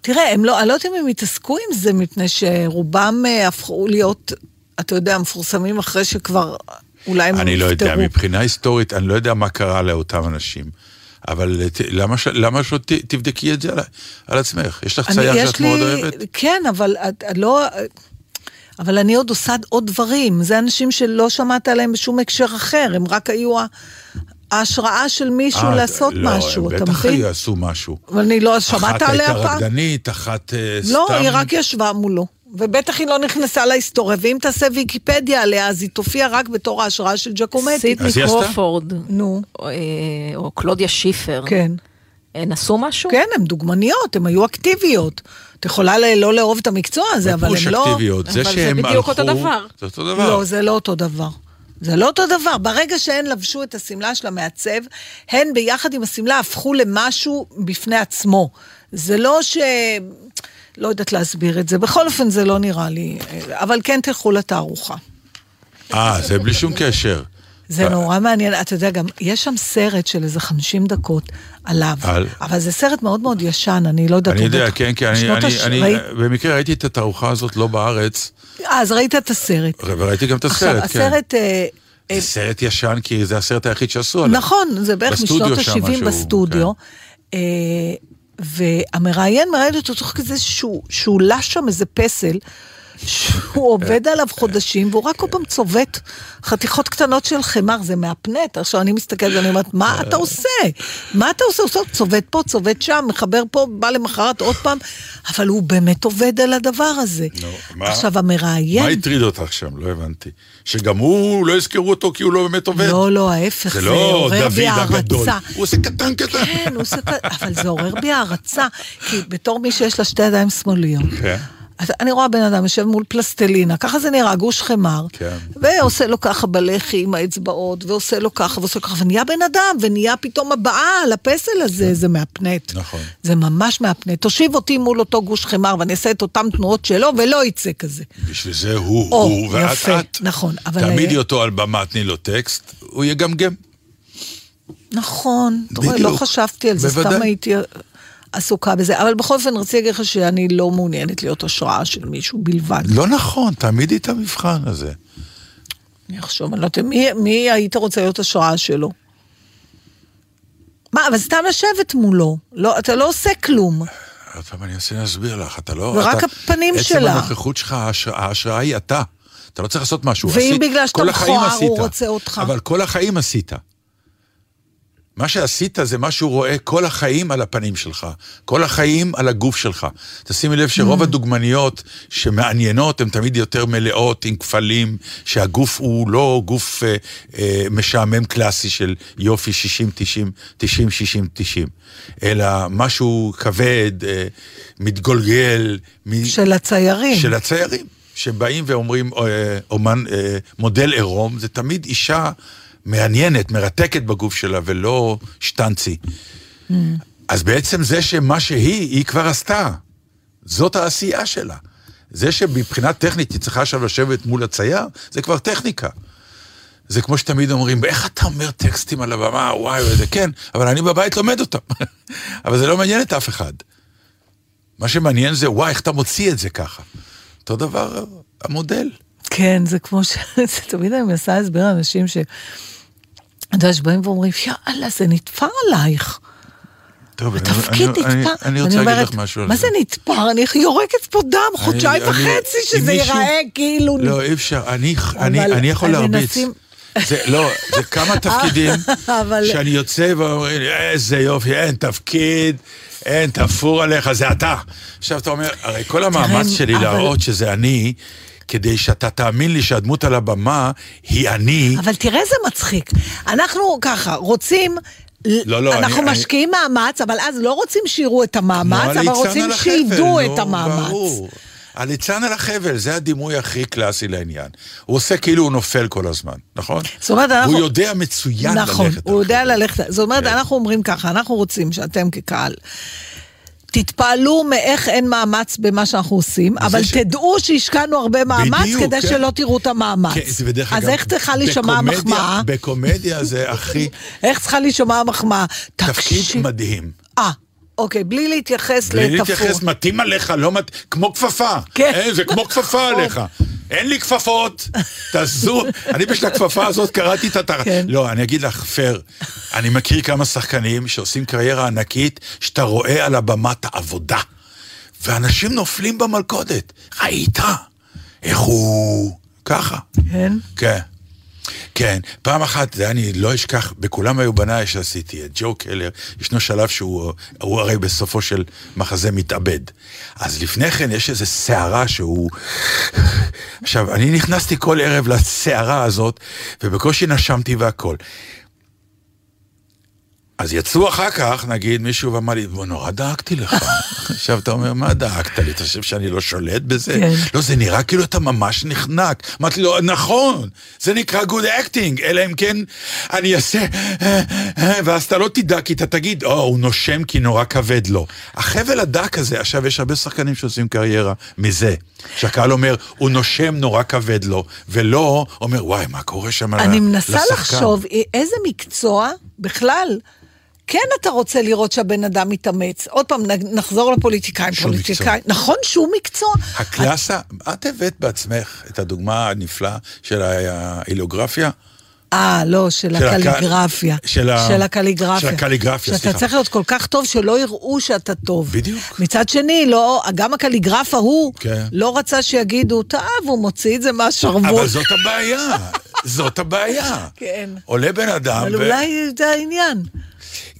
תראה, הם לא, אני לא יודעת אם הם התעסקו עם זה, מפני שרובם אה, הפכו להיות, אתה יודע, מפורסמים אחרי שכבר אולי הם אני לא יודע, נפטרו. מבחינה היסטורית, אני לא יודע מה קרה לאותם אנשים. אבל למה, ש- למה שלא ת- תבדקי את זה על, על עצמך? יש לך צייר שאת מאוד לי- אוהבת? כן, אבל את, את לא... אבל אני עוד עושה עוד דברים. זה אנשים שלא שמעת עליהם בשום הקשר אחר, הם רק היו ההשראה של מישהו אה, לעשות לא, משהו, הם אתה בטח מבין? יעשו משהו. אבל אני לא, שמעת אחת עליה הייתה פעם? רקדנית, אחת אה, סתם... לא, היא רק ישבה מולו. ובטח היא לא נכנסה להיסטוריה, ואם תעשה ויקיפדיה עליה, אז היא תופיע רק בתור ההשראה של ג'קומטי. סידני? קרופורד, נו, או, אה, או קלודיה שיפר, כן. הן עשו משהו? כן, הן דוגמניות, הן היו אקטיביות. את יכולה לא לאהוב את המקצוע הזה, אבל הן לא... אקטיביות, זה אבל זה שהם בדיוק אותו הלכו- דבר. זה אותו דבר. לא, זה לא אותו דבר. זה לא אותו דבר. ברגע שהן לבשו את השמלה של המעצב, הן ביחד עם השמלה הפכו למשהו בפני עצמו. זה לא ש... לא יודעת להסביר את זה. בכל אופן, זה לא נראה לי... אבל כן תלכו לתערוכה. אה, זה בלי שום קשר. זה נורא מעניין, אתה יודע, גם יש שם סרט של איזה 50 דקות עליו, על? אבל זה סרט מאוד מאוד ישן, אני לא יודעת... אני יודע, כן, כן, אני, אני, הש- אני ראית- במקרה ראיתי את התערוכה הזאת לא בארץ, אז ראית את הסרט. וראיתי גם את עכשיו, הסרט, כן. הסרט... אה, אה, זה סרט ישן, כי זה הסרט היחיד שעשו עליו. נכון, זה בערך משנות שם, ה-70 שהוא- בסטודיו. אה, והמראיין מראיין אותו תוך כזה שהוא, שהוא לש שם איזה פסל, שהוא עובד עליו חודשים, והוא רק כל פעם צובט חתיכות קטנות של חמר, זה מהפנט. עכשיו אני מסתכלת ואני אומרת, מה אתה עושה? מה אתה עושה? הוא צובט פה, צובט שם, מחבר פה, בא למחרת עוד פעם, אבל הוא באמת עובד על הדבר הזה. עכשיו המראיין... מה הטריד אותך שם? לא הבנתי. שגם הוא, לא יזכרו אותו כי הוא לא באמת עובד. לא, לא, ההפך, זה לא עורר בי. הערצה. הוא עושה קטן קטן. כן, הוא עושה כ... אבל זה עורר בי הערצה, כי בתור מי שיש לה שתי ידיים שמאליות, כן. אני רואה בן אדם יושב מול פלסטלינה, ככה זה נראה, גוש חמר, כן. ועושה לו ככה בלחי עם האצבעות, ועושה לו ככה ועושה לו ככה, ונהיה בן אדם, ונהיה פתאום הבעה על הפסל הזה, זה מהפנט. נכון. זה ממש מהפנט. תושיב אותי מול אותו גוש חמר, ואני אעשה את אותן תנועות שלו, ולא יצא כזה. בשביל זה הוא, או, הוא ואת יפה, את. נכון, אבל- תעמידי אותו על במה, תני לו טקסט, הוא יגמגם. נכון, אתה רואה, לא. חשבתי על זה, בוודאי. סתם הייתי עסוקה בזה. אבל בכל אופן, רציתי להגיד לך שאני לא מעוניינת להיות השראה של מישהו בלבד. לא נכון, תעמידי את המבחן הזה. אני אחשוב, אני לא יודעת, מי, מי היית רוצה להיות השראה שלו? מה, אבל סתם לשבת מולו. לא, אתה לא עושה כלום. עוד פעם אני אנסה להסביר לך, אתה לא... ורק אתה- הפנים עצם שלה. הנוכחות שלך, ההשראה- היא אתה. אתה לא צריך לעשות משהו. ואם עשית- בגלל שאתה מכוער, הוא. רוצה אותך. אבל כל החיים עשית. מה שעשית זה מה שהוא רואה כל החיים על הפנים שלך, כל החיים על הגוף שלך. תשימי לב שרוב Mm. הדוגמניות שמעניינות הן תמיד יותר מלאות, עם כפלים, שהגוף הוא לא גוף אה, אה, משעמם קלאסי של יופי 60, 90, 90, 60, 90, אלא משהו כבד, אה, מתגולגל. מ- של הציירים. של הציירים, שבאים ואומרים, אה, אומן, אה, מודל עירום, זה תמיד אישה מעניינת, מרתקת בגוף שלה, ולא שטנצי. אז בעצם זה שמה שהיא, היא כבר עשתה. זאת העשייה שלה. זה שמבחינה טכנית היא צריכה עכשיו לשבת מול הצייר, זה כבר טכניקה. זה כמו שתמיד אומרים, איך אתה אומר טקסטים על הבמה, וואי, וזה כן, אבל אני בבית לומד אותם. אבל זה לא מעניין את אף אחד. מה שמעניין זה, וואי, איך אתה מוציא את זה ככה. אותו דבר המודל. כן, זה כמו ש... זה תמיד אני מנסה להסביר לאנשים ש... אתה יודע, שבאים ואומרים, יאללה, זה נתפר עלייך. טוב, אני- התפקיד אני- אני- נתפר. אני ואני רוצה להגיד לך משהו על מה זה נתפר? אני יורקת פה דם חודשיים אני- וחצי, שזה מישהו- ייראה כאילו... לא, אי אפשר, אני, אני, אני יכול להרביץ. זה, לא, זה כמה תפקידים אבל- שאני יוצא ואומרים איזה יופי, אין תפקיד, אין תפור עליך, זה אתה. עכשיו אתה אומר, הרי כל המאמץ שלי להראות שזה אני, כדי שאתה תאמין לי שהדמות על הבמה היא אני, אבל תראה איזה מצחיק. אנחנו ככה, רוצים... לא, לא, אנחנו אני- משקיעים מאמץ, אבל אז לא רוצים שיראו את המאמץ, כמו אבל רוצים שידעו נו, את המאמץ. ברור. הליצן על החבל, זה הדימוי הכי קלאסי לעניין. הוא עושה כאילו הוא נופל כל הזמן, נכון? זאת אומרת, אנחנו... הוא יודע מצוין נכון, ללכת הוא על יודע. ללכת. זאת אומרת, כן. אנחנו אומרים ככה, אנחנו רוצים שאתם כקהל... תתפעלו מאיך אין מאמץ במה שאנחנו עושים, אבל ש- תדעו שהשקענו הרבה מאמץ בדיוק, כדי כן. שלא תראו את המאמץ. כן, אז אגב, איך צריכה להישמע המחמאה? בקומדיה זה הכי איך צריכה להישמע המחמאה? תפקיד. מדהים. אה, אוקיי, בלי להתייחס בלי לתפור. להתייחס, מתאים עליך, לא מת... כמו כפפה. כן. אין, זה כמו כפפה עליך. אין לי כפפות, תעזו. אני בשביל הכפפה הזאת קראתי את התר... כן. לא, אני אגיד לך, פייר, אני מכיר כמה שחקנים שעושים קריירה ענקית, שאתה רואה על הבמה את העבודה. ואנשים נופלים במלכודת. ראית? איך הוא... ככה. כן? כן. כן, פעם אחת, זה אני לא אשכח, בכולם היו בניי שעשיתי, את ג'ו קלר, ישנו שלב שהוא הוא הרי בסופו של מחזה מתאבד. אז לפני כן יש איזו סערה שהוא... עכשיו, אני נכנסתי כל ערב לסערה הזאת, ובקושי נשמתי והכל. אז יצאו אחר כך, נגיד, מישהו ואמר לי, בוא, נורא דאגתי לך. עכשיו אתה אומר, מה דאגת לי? אתה חושב שאני לא שולט בזה? כן. לא, זה נראה כאילו אתה ממש נחנק. אמרתי לו, נכון, זה נקרא good acting, אלא אם כן אני אעשה... ואז אתה לא תדע, כי אתה תגיד, או, הוא נושם כי נורא כבד לו. החבל הדק הזה, עכשיו יש הרבה שחקנים שעושים קריירה מזה. שהקהל אומר, הוא נושם נורא כבד לו, ולא אומר, וואי, מה קורה שם אני מנסה לשחקן?" לחשוב איזה מקצוע בכלל. כן אתה רוצה לראות שהבן אדם מתאמץ. עוד פעם, נחזור לפוליטיקאים. שום פוליטיקאים, נכון, שום מקצוע. הקלאסה, את הבאת בעצמך את הדוגמה הנפלאה של ההילוגרפיה? אה, לא, של של הק- הקליגרפיה. של ה- של הקליגרפיה. של הקליגרפיה, שאתה סליחה. צריך להיות כל כך טוב שלא יראו שאתה טוב. בדיוק. מצד שני, לא, גם הקליגרף ההוא כן. לא רצה שיגידו, טוב, הוא מוציא את זה מהשרוול. אבל זאת הבעיה, זאת הבעיה. כן. עולה בן אדם, אבל אולי זה העניין.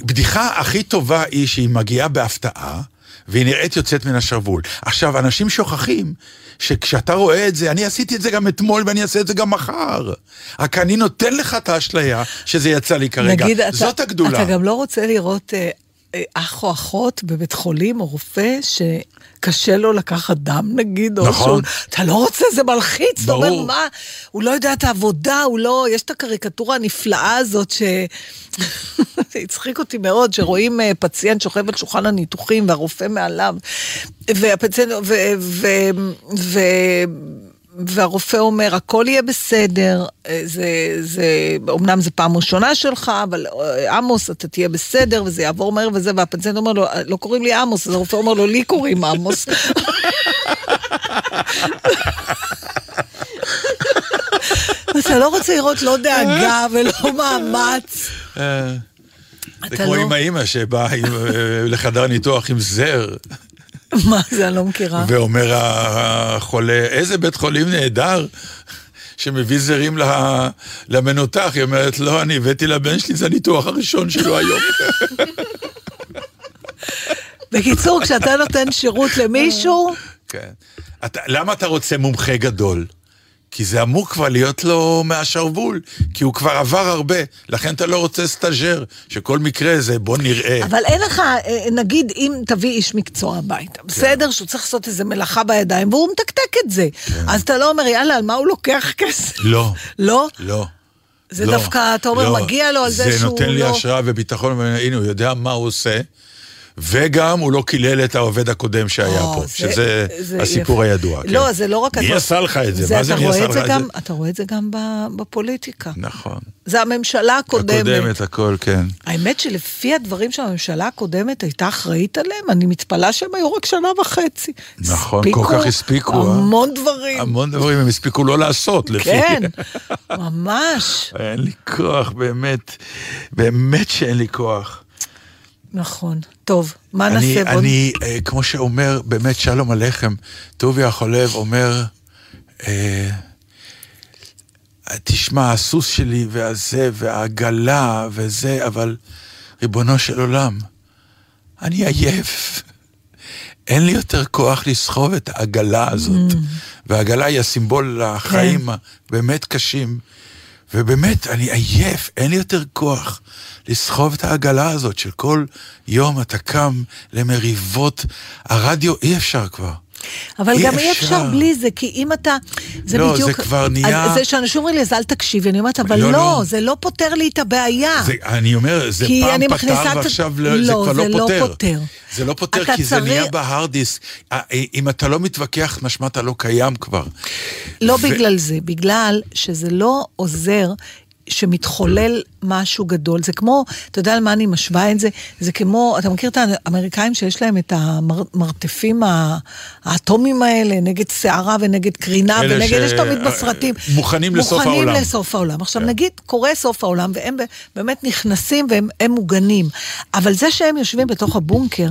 בדיחה הכי טובה היא שהיא מגיעה בהפתעה, והיא נראית יוצאת מן השרוול. עכשיו, אנשים שוכחים שכשאתה רואה את זה, אני עשיתי את זה גם אתמול ואני אעשה את זה גם מחר. רק אני נותן לך את האשליה שזה יצא לי כרגע. נגיד, אתה, זאת הגדולה. אתה גם לא רוצה לראות אה, אח או אחות בבית חולים או רופא שקשה לו לקחת דם נגיד, או נכון. שהוא, אתה לא רוצה, זה מלחיץ, אתה אומר. מה, הוא לא יודע את העבודה, הוא לא, יש את הקריקטורה הנפלאה הזאת ש... הצחיק אותי מאוד, שרואים אה, פציינט שוכב על שולחן הניתוחים והרופא מעליו, והפציינט, ו... ו, ו והרופא אומר, הכל יהיה בסדר, אה, זה, זה, אמנם זו פעם ראשונה שלך, אבל אה, עמוס, אתה תהיה בסדר, וזה יעבור מהר וזה, והפציינט אומר לו, לא קוראים לי עמוס, אז הרופא אומר לו, לי קוראים עמוס. אתה לא רוצה לראות לא דאגה ולא מאמץ. אה, זה כמו לא- עם האימא שבאה אה, לחדר ניתוח עם זר, מה זה, אני לא מכירה. ואומר החולה, איזה בית חולים נהדר. שמביא זרים למנותח, היא אומרת, לא, אני הבאתי לבן שלי, זה הניתוח הראשון שלו היום. בקיצור, כשאתה נותן שירות למישהו, כן. אתה, למה אתה רוצה מומחה גדול? כי זה אמור כבר להיות לו מהשרוול, כי הוא כבר עבר הרבה, לכן אתה לא רוצה סטאז'ר, שכל מקרה זה בוא נראה. אבל אין לך, אה, נגיד, אם תביא איש מקצוע הביתה, כן. בסדר? שהוא צריך לעשות איזה מלאכה בידיים, והוא מתקתק את זה. אז אתה לא אומר, יאללה, על מה הוא לוקח כסף? לא, לא? לא. זה לא, דווקא, אתה אומר, לא. מגיע לו על זה שהוא זה נותן לי לא- השראה וביטחון, והנה, הוא יודע מה הוא עושה, וגם הוא לא קילל את העובד הקודם שהיה או, פה, זה- שזה זה הסיפור יפה. הידוע. לא, כן. זה לא רק... מי עשה לך את זה? מה זה מי עשה לך זה את זה? אתה רואה את זה גם בפוליטיקה. נכון. זה הממשלה הקודמת. הקודמת, הכל, כן. האמת שלפי הדברים שהממשלה הקודמת הייתה אחראית עליהם, אני מתפלאה שהם היו רק שנה וחצי. נכון, כל כך הספיקו, אה? המון דברים. המון דברים הם הספיקו לא לעשות, לפי... כן, ממש. אין לי כוח, באמת, באמת שאין לי כוח. נכון. טוב, מה אני, נעשה? בוא- אני אה, כמו שאומר, באמת, שלום עליכם, טוביה החולב אומר, אה, תשמע, הסוס שלי והזה, והעגלה וזה, אבל ריבונו של עולם, אני עייף. אין לי יותר כוח לסחוב את העגלה הזאת. והעגלה היא הסימבול לחיים הבאמת קשים. ובאמת, אני עייף, אין לי יותר כוח לסחוב את העגלה הזאת של כל יום אתה קם למריבות. הרדיו אי אפשר כבר. אבל אי גם אי אפשר. בלי זה, כי אם אתה... זה לא, בדיוק... זה כבר נהיה- אז זה שאנשים אומרים לי, אז אל תקשיבי, אני אומרת, אבל לא, לא, לא. זה לא פותר לי את הבעיה. זה, אני אומר, זה פעם פתר ועכשיו לא, זה לא, כבר זה לא לא פותר. פותר. זה לא פותר כי זה נהיה צריך- בהארד דיסק. אה, אם אתה לא מתווכח, משמע אתה לא קיים כבר. לא ו- בגלל זה, בגלל שזה לא עוזר שמתחולל משהו גדול. זה כמו, אתה יודע על מה אני משווה את זה? זה כמו, אתה מכיר את האמריקאים שיש להם את המרתפים האטומיים האלה, נגד סערה ונגד קרינה, ונגד ש- אלה שתמיד בסרטים. מוכנים לסוף העולם. מוכנים לסוף העולם. עכשיו כן. נגיד, קורה סוף העולם, והם באמת נכנסים והם הם מוגנים. אבל זה שהם יושבים בתוך הבונקר,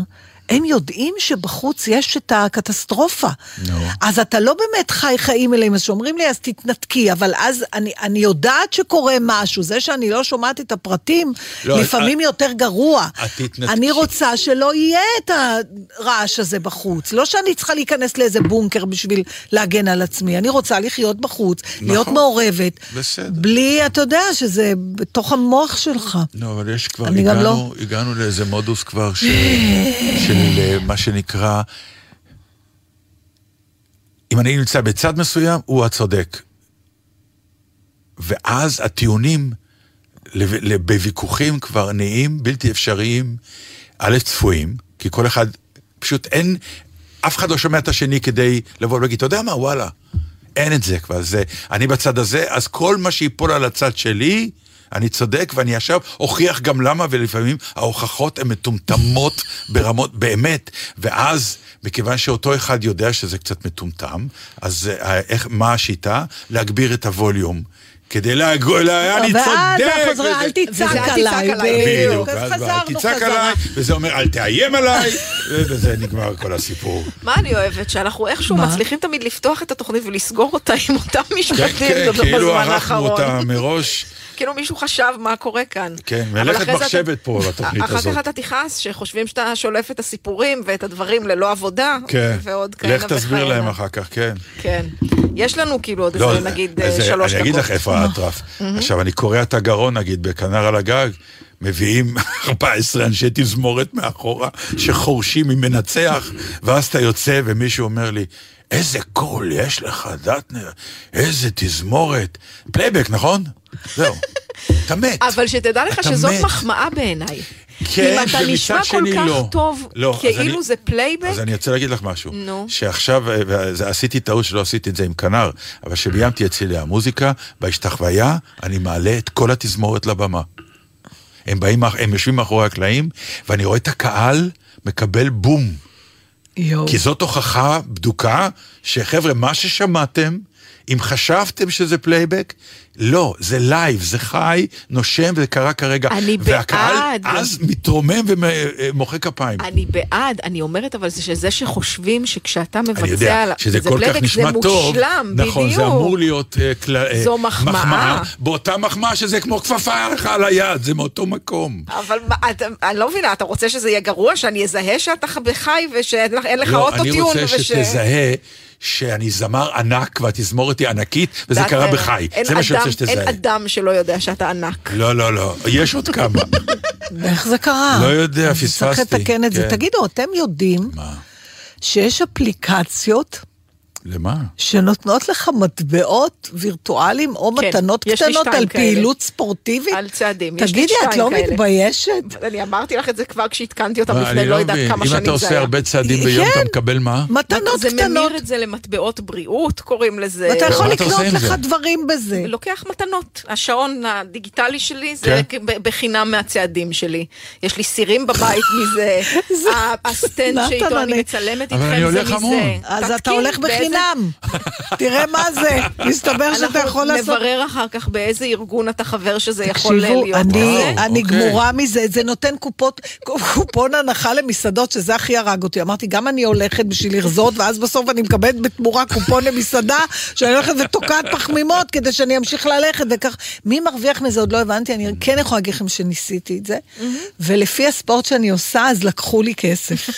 הם יודעים שבחוץ יש את הקטסטרופה. נו. אז אתה לא באמת חי חיים אליהם, אז שאומרים לי, אז תתנתקי, אבל אז אני, אני יודעת שקורה משהו, זה שאני לא שומעת את הפרטים, לא, לא, לפעמים את- יותר גרוע. את תתנתקי. אני רוצה שלא יהיה את הרעש הזה בחוץ. לא שאני צריכה להיכנס לאיזה בונקר בשביל להגן על עצמי, אני רוצה לחיות בחוץ, להיות נכון. מעורבת. בסדר. בלי, אתה יודע, שזה בתוך המוח שלך. לא, אבל יש כבר, גם הגענו, לא. הגענו לאיזה מודוס כבר ש... של אה, מה שנקרא, אם אני נמצא בצד מסוים, הוא הצודק. ואז הטיעונים בוויכוחים כבר נהיים בלתי אפשריים, א', צפויים, כי כל אחד, פשוט אין, אף אחד לא שומע את השני כדי לבוא ולהגיד, אתה יודע מה, וואלה, אין את זה כבר, זה, אני בצד הזה, אז כל מה שיפול על הצד שלי, אני צודק, ואני עכשיו אוכיח גם למה, ולפעמים ההוכחות הן מטומטמות ברמות, באמת, ואז, מכיוון שאותו אחד יודע שזה קצת מטומטם, אז אה, איך, מה השיטה? להגביר את הווליום. כדי להגול, אני ואז צודק. חוזרים, וזה- אל תצעק עליי. תצעק בדיוק, אז ואז חזרנו תצעק חזרה. עליי, וזה אומר, אל תאיים עליי, ובזה נגמר כל הסיפור. מה אני אוהבת? שאנחנו איכשהו? מצליחים תמיד לפתוח את התוכנית ולסגור אותה עם אותם כן, משפטים כן, בזמן כאילו ערכנו האחרון. אותה מראש. כאילו מישהו חשב מה קורה כאן. כן, מלאכת מחשבת אתה- פה בתוכנית אחר הזאת. כך אתה תכעס שחושבים שאתה שולף את הסיפורים ואת הדברים ללא עבודה, כן. ועוד כהנה לך תסביר. להם אחר כך, כן. כן. יש לנו כאילו עוד לא, איזה נגיד אז, אה, שלוש דקות. אני אגיד לך איפה האטרף. עכשיו, אני קורע את הגרון, נגיד, בכנר על הגג, מביאים 14 אנשי תזמורת מאחורה, שחורשים עם מנצח, ואז אתה יוצא ומישהו אומר לי, איזה קול יש לך, דטנר, איזה תזמורת. פלייבק, נכון? זהו. אתה מת. אבל שתדע לך שזאת מת. מחמאה בעיניי. כן, אם אתה ומצד נשמע כל שני כך לא. טוב, לא, כאילו אני- זה פלייבק, אז אני רוצה להגיד לך משהו. נו. שעכשיו, אה, עשיתי טעות שלא עשיתי את זה עם כנר, אבל כשביימתי את צלילי המוזיקה, בהשתחוויה, אני מעלה את כל התזמורת לבמה. הם באים, הם יושבים מאחורי הקלעים, ואני רואה את הקהל מקבל בום. יואו. כי זאת הוכחה בדוקה, שחבר'ה, מה ששמעתם, אם חשבתם שזה פלייבק, לא, זה live, זה חי, נושם, וזה קרה כרגע. אני והקהל בעד. אז מתרומם ומוחא כפיים. אני בעד, אני אומרת אבל זה שזה שחושבים שכשאתה מבצע, אני יודע על- שזה זה כל כך נשמע זה טוב, מושלם, נכון, בדיוק. זה אמור להיות אה, כל- אה, זו מחמאה. באותה מחמאה שזה כמו כפפה לך על היד, זה מאותו מקום. אבל מה, אני לא מבינה, אתה רוצה שזה יהיה גרוע, שאני אזהה שאתה בחי ושאין לך- לך לא, אוטוטיון? אני רוצה וש- שתזהה שאני זמר ענק והתזמורת היא ענקית, וזה קרה בחי. זה מה שאני אדם- רוצה שתזהה. אין אדם שלא יודע שאתה ענק. לא, לא, לא, יש עוד כמה. ואיך זה קרה? לא יודע, אז צריך פספסתי. לתקן את זה. כן. תגידו, אתם יודעים מה? שיש אפליקציות למה? שנותנות לך מטבעות וירטואליים או כן, מתנות קטנות שתיים על כאלה. פעילות ספורטיבית? על צעדים, יש לי תגידי, את שתיים לא כאלה. מתביישת? אני אמרתי לך את זה כבר כשעדכנתי אותם מה, לפני אני לא יודעת. כמה אם שנים אתה זה היה. עושה הרבה צעדים ביום, כן. אתה מקבל מה? מתנות זה קטנות. ממיר את זה למטבעות בריאות, קוראים לזה. ואתה יכול אתה עושה לקנות לך זה? דברים בזה. לוקח מתנות. השעון הדיגיטלי שלי זה כן. בחינם מהצעדים שלי. יש לי סירים בבית מזה, הסטנד שאיתו אני מצלמת אבל איתכם אני זה הולך מזה. המון. אז אתה הולך באיזה- בחינם. תראה מה זה. מסתבר שאתה יכול אנחנו לעשות... נברר אחר כך באיזה ארגון אתה חבר שזה יכול תקשיבו, להיות. אני, וואו, אני אוקיי. גמורה מזה, זה נותן קופות, קופון הנחה למסעדות, שזה הכי הרג אותי. אמרתי, גם אני הולכת בשביל לרזות, ואז בסוף אני מקבלת בתמורה קופון למסעדה, שאני הולכת ותוקעת פחמימות כדי שאני אמשיך ללכת, וכך, מי מרוויח מזה עוד לא הבנתי, אני כן יכולה להגיד לכם שניסיתי את זה, ולפי הספורט שאני עושה, אז לקחו לי כסף.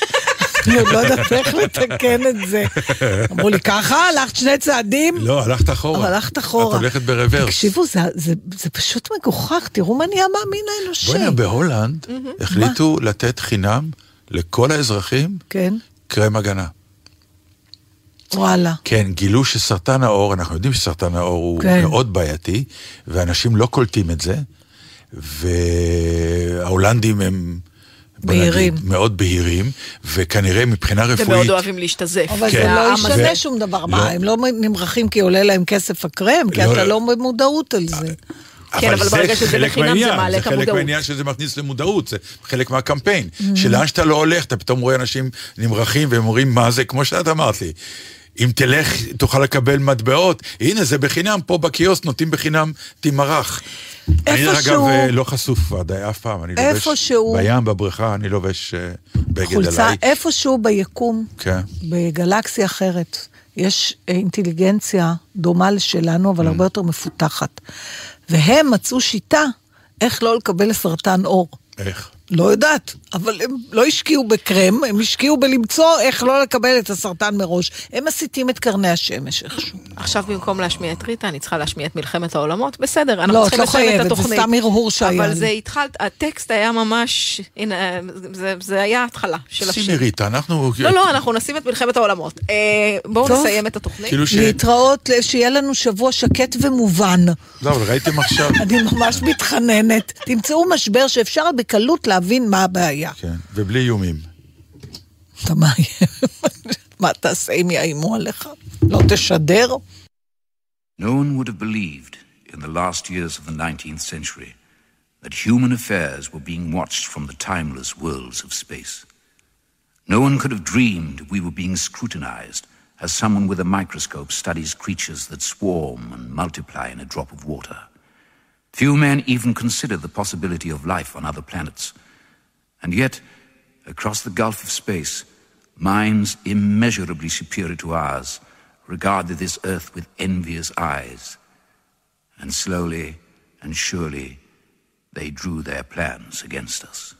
אני עוד לא יודעת איך לתקן את זה. אמרו לי, ככה, הלכת שני צעדים? לא, הלכת אחורה. אבל הלכת אחורה. את הולכת ברוורס. תקשיבו, זה, זה, זה פשוט מגוחך, תראו מה נהיה מהמין האנושי. בוא'נה, בהולנד החליטו לתת חינם לכל האזרחים כן, קרם הגנה. וואלה. כן, גילו שסרטן העור, אנחנו יודעים שסרטן העור הוא כן. מאוד בעייתי, ואנשים לא קולטים את זה, וההולנדים הם... בוא נגיד, בהירים. מאוד בהירים, וכנראה מבחינה רפואית... ומאוד אוהבים להשתזף. אבל כן. זה לא ישנה הזה. שום דבר. לא. מה, הם לא נמרחים כי עולה להם כסף הקרם? כי לא, אתה לא. לא במודעות על זה. כן, אבל ברגע שזה בחינם, זה מעלה את זה חלק המודעות. מהעניין שזה מכניס למודעות, זה חלק מהקמפיין. שלאן שאתה לא הולך, אתה פתאום רואה אנשים נמרחים והם אומרים, מה זה, כמו שאת אמרת לי. אם תלך, תוכל לקבל מטבעות. הנה, זה בחינם, פה בקיוסק נותנים בחינם תימרח. אני דרך אגב איפשהו- אה, לא חשוף עדיין אף פעם, אני לובש... איפשהו- בים, בבריכה, אני לובש אה, בגד חולצה עליי. איפשהו ביקום, כן. בגלקסיה אחרת, יש אה, אינטליגנציה דומה לשלנו, Mm. אבל הרבה יותר מפותחת. והם מצאו שיטה איך לא לקבל סרטן עור. איך? לא יודעת, אבל הם לא השקיעו בקרם, הם השקיעו בלמצוא איך לא לקבל את הסרטן מראש. הם מסיתים את קרני השמש איכשהו. עכשיו במקום להשמיע את ריטה, אני צריכה להשמיע את מלחמת העולמות? בסדר, אנחנו לא, את צריכים לא לסיים את חייבת, זה התוכנית. סתם הרהור שהיה אבל. זה התחלת, הטקסט היה ממש, הנה, זה- זה היה ההתחלה של שימי השיר. ריטה, אנחנו... לא, לא, אנחנו נשים את מלחמת העולמות. אה, בואו טוב. נסיים את התוכנית. כאילו ש... להתראות, שיהיה לנו שבוע שקט ומובן. לא, אבל ראיתם עכשיו... אני ממש מתחננת. תמצאו משבר שאפשר בקלות להבין מה הבעיה. כן, ובלי איומים. אתה מאיים. מה תעשה אם יאיימו עליך? לא תשדר? No one would have believed in the last years of the 19th century that human affairs were being watched from the timeless worlds of space. No one could have dreamed we were being scrutinized as someone with a microscope studies creatures that swarm and multiply in a drop of water. Few men even considered the possibility of life on other planets. and yet, across the gulf of space, minds immeasurably superior to ours regarded this earth with envious eyes. And slowly and surely, they drew their plans against us.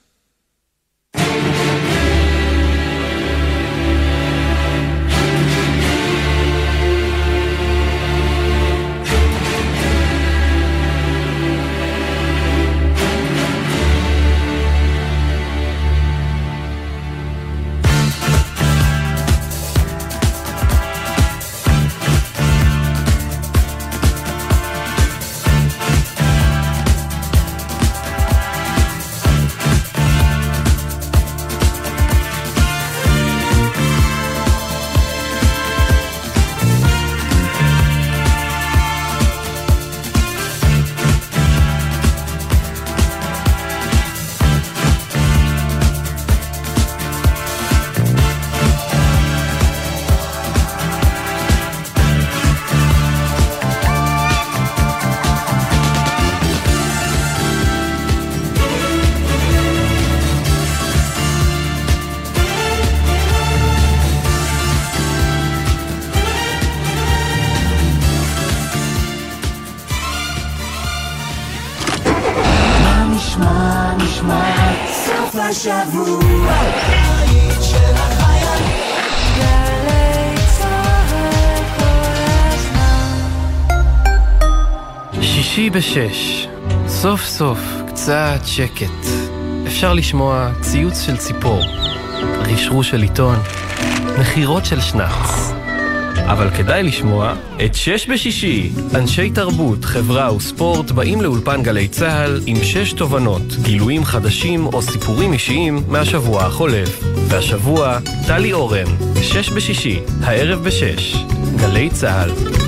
שישי בשש, סוף סוף קצת שקט. אפשר לשמוע ציוץ של ציפור, רשרוש של עיתון, נחירות של שנץ. אבל כדאי לשמוע את שש בשישי. אנשי תרבות, חברה וספורט באים לאולפן גלי צה"ל עם שש תובנות, גילויים חדשים או סיפורים אישיים מהשבוע החולף. והשבוע, טלי אורן, שש בשישי, הערב בשש. גלי צה"ל.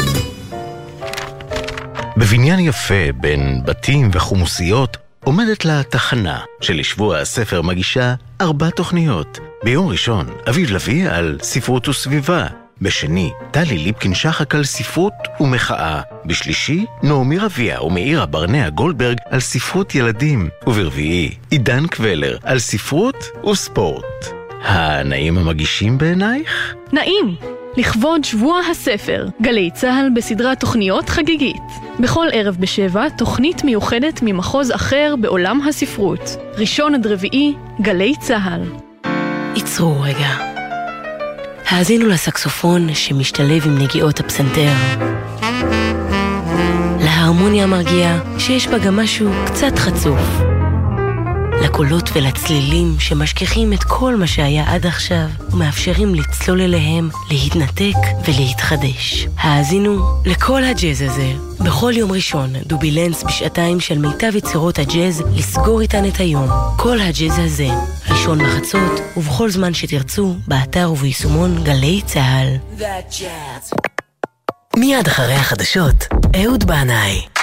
בבניין יפה בין בתים וחומוסיות עומדת לה תחנה שלשבוע הספר מגישה ארבע תוכניות. ביום ראשון, אביב לביא על ספרות וסביבה. בשני, טלי ליפקין-שחק על ספרות ומחאה. בשלישי, נעמי רביע ומאירה ברנע גולדברג על ספרות ילדים. וברביעי, עידן קבלר על ספרות וספורט. הנאים המגישים בעינייך? נעים! לכבוד שבוע הספר, גלי צה"ל בסדרת תוכניות חגיגית. בכל ערב בשבע, תוכנית מיוחדת ממחוז אחר בעולם הספרות. ראשון עד רביעי, גלי צה"ל. עצרו רגע. האזינו לסקסופון שמשתלב עם נגיעות הפסנתר. להרמוניה המרגיעה שיש בה גם משהו קצת חצוף. לקולות ולצלילים שמשכיחים את כל מה שהיה עד עכשיו ומאפשרים לצלול אליהם, להתנתק ולהתחדש. האזינו לכל הג'אז הזה. בכל יום ראשון, דובילנס בשעתיים של מיטב יצירות הג'אז לסגור איתן את היום. כל הג'אז הזה, ראשון בחצות ובכל זמן שתרצו, באתר וביישומון גלי צה"ל. מיד אחרי החדשות, אהוד בנאי.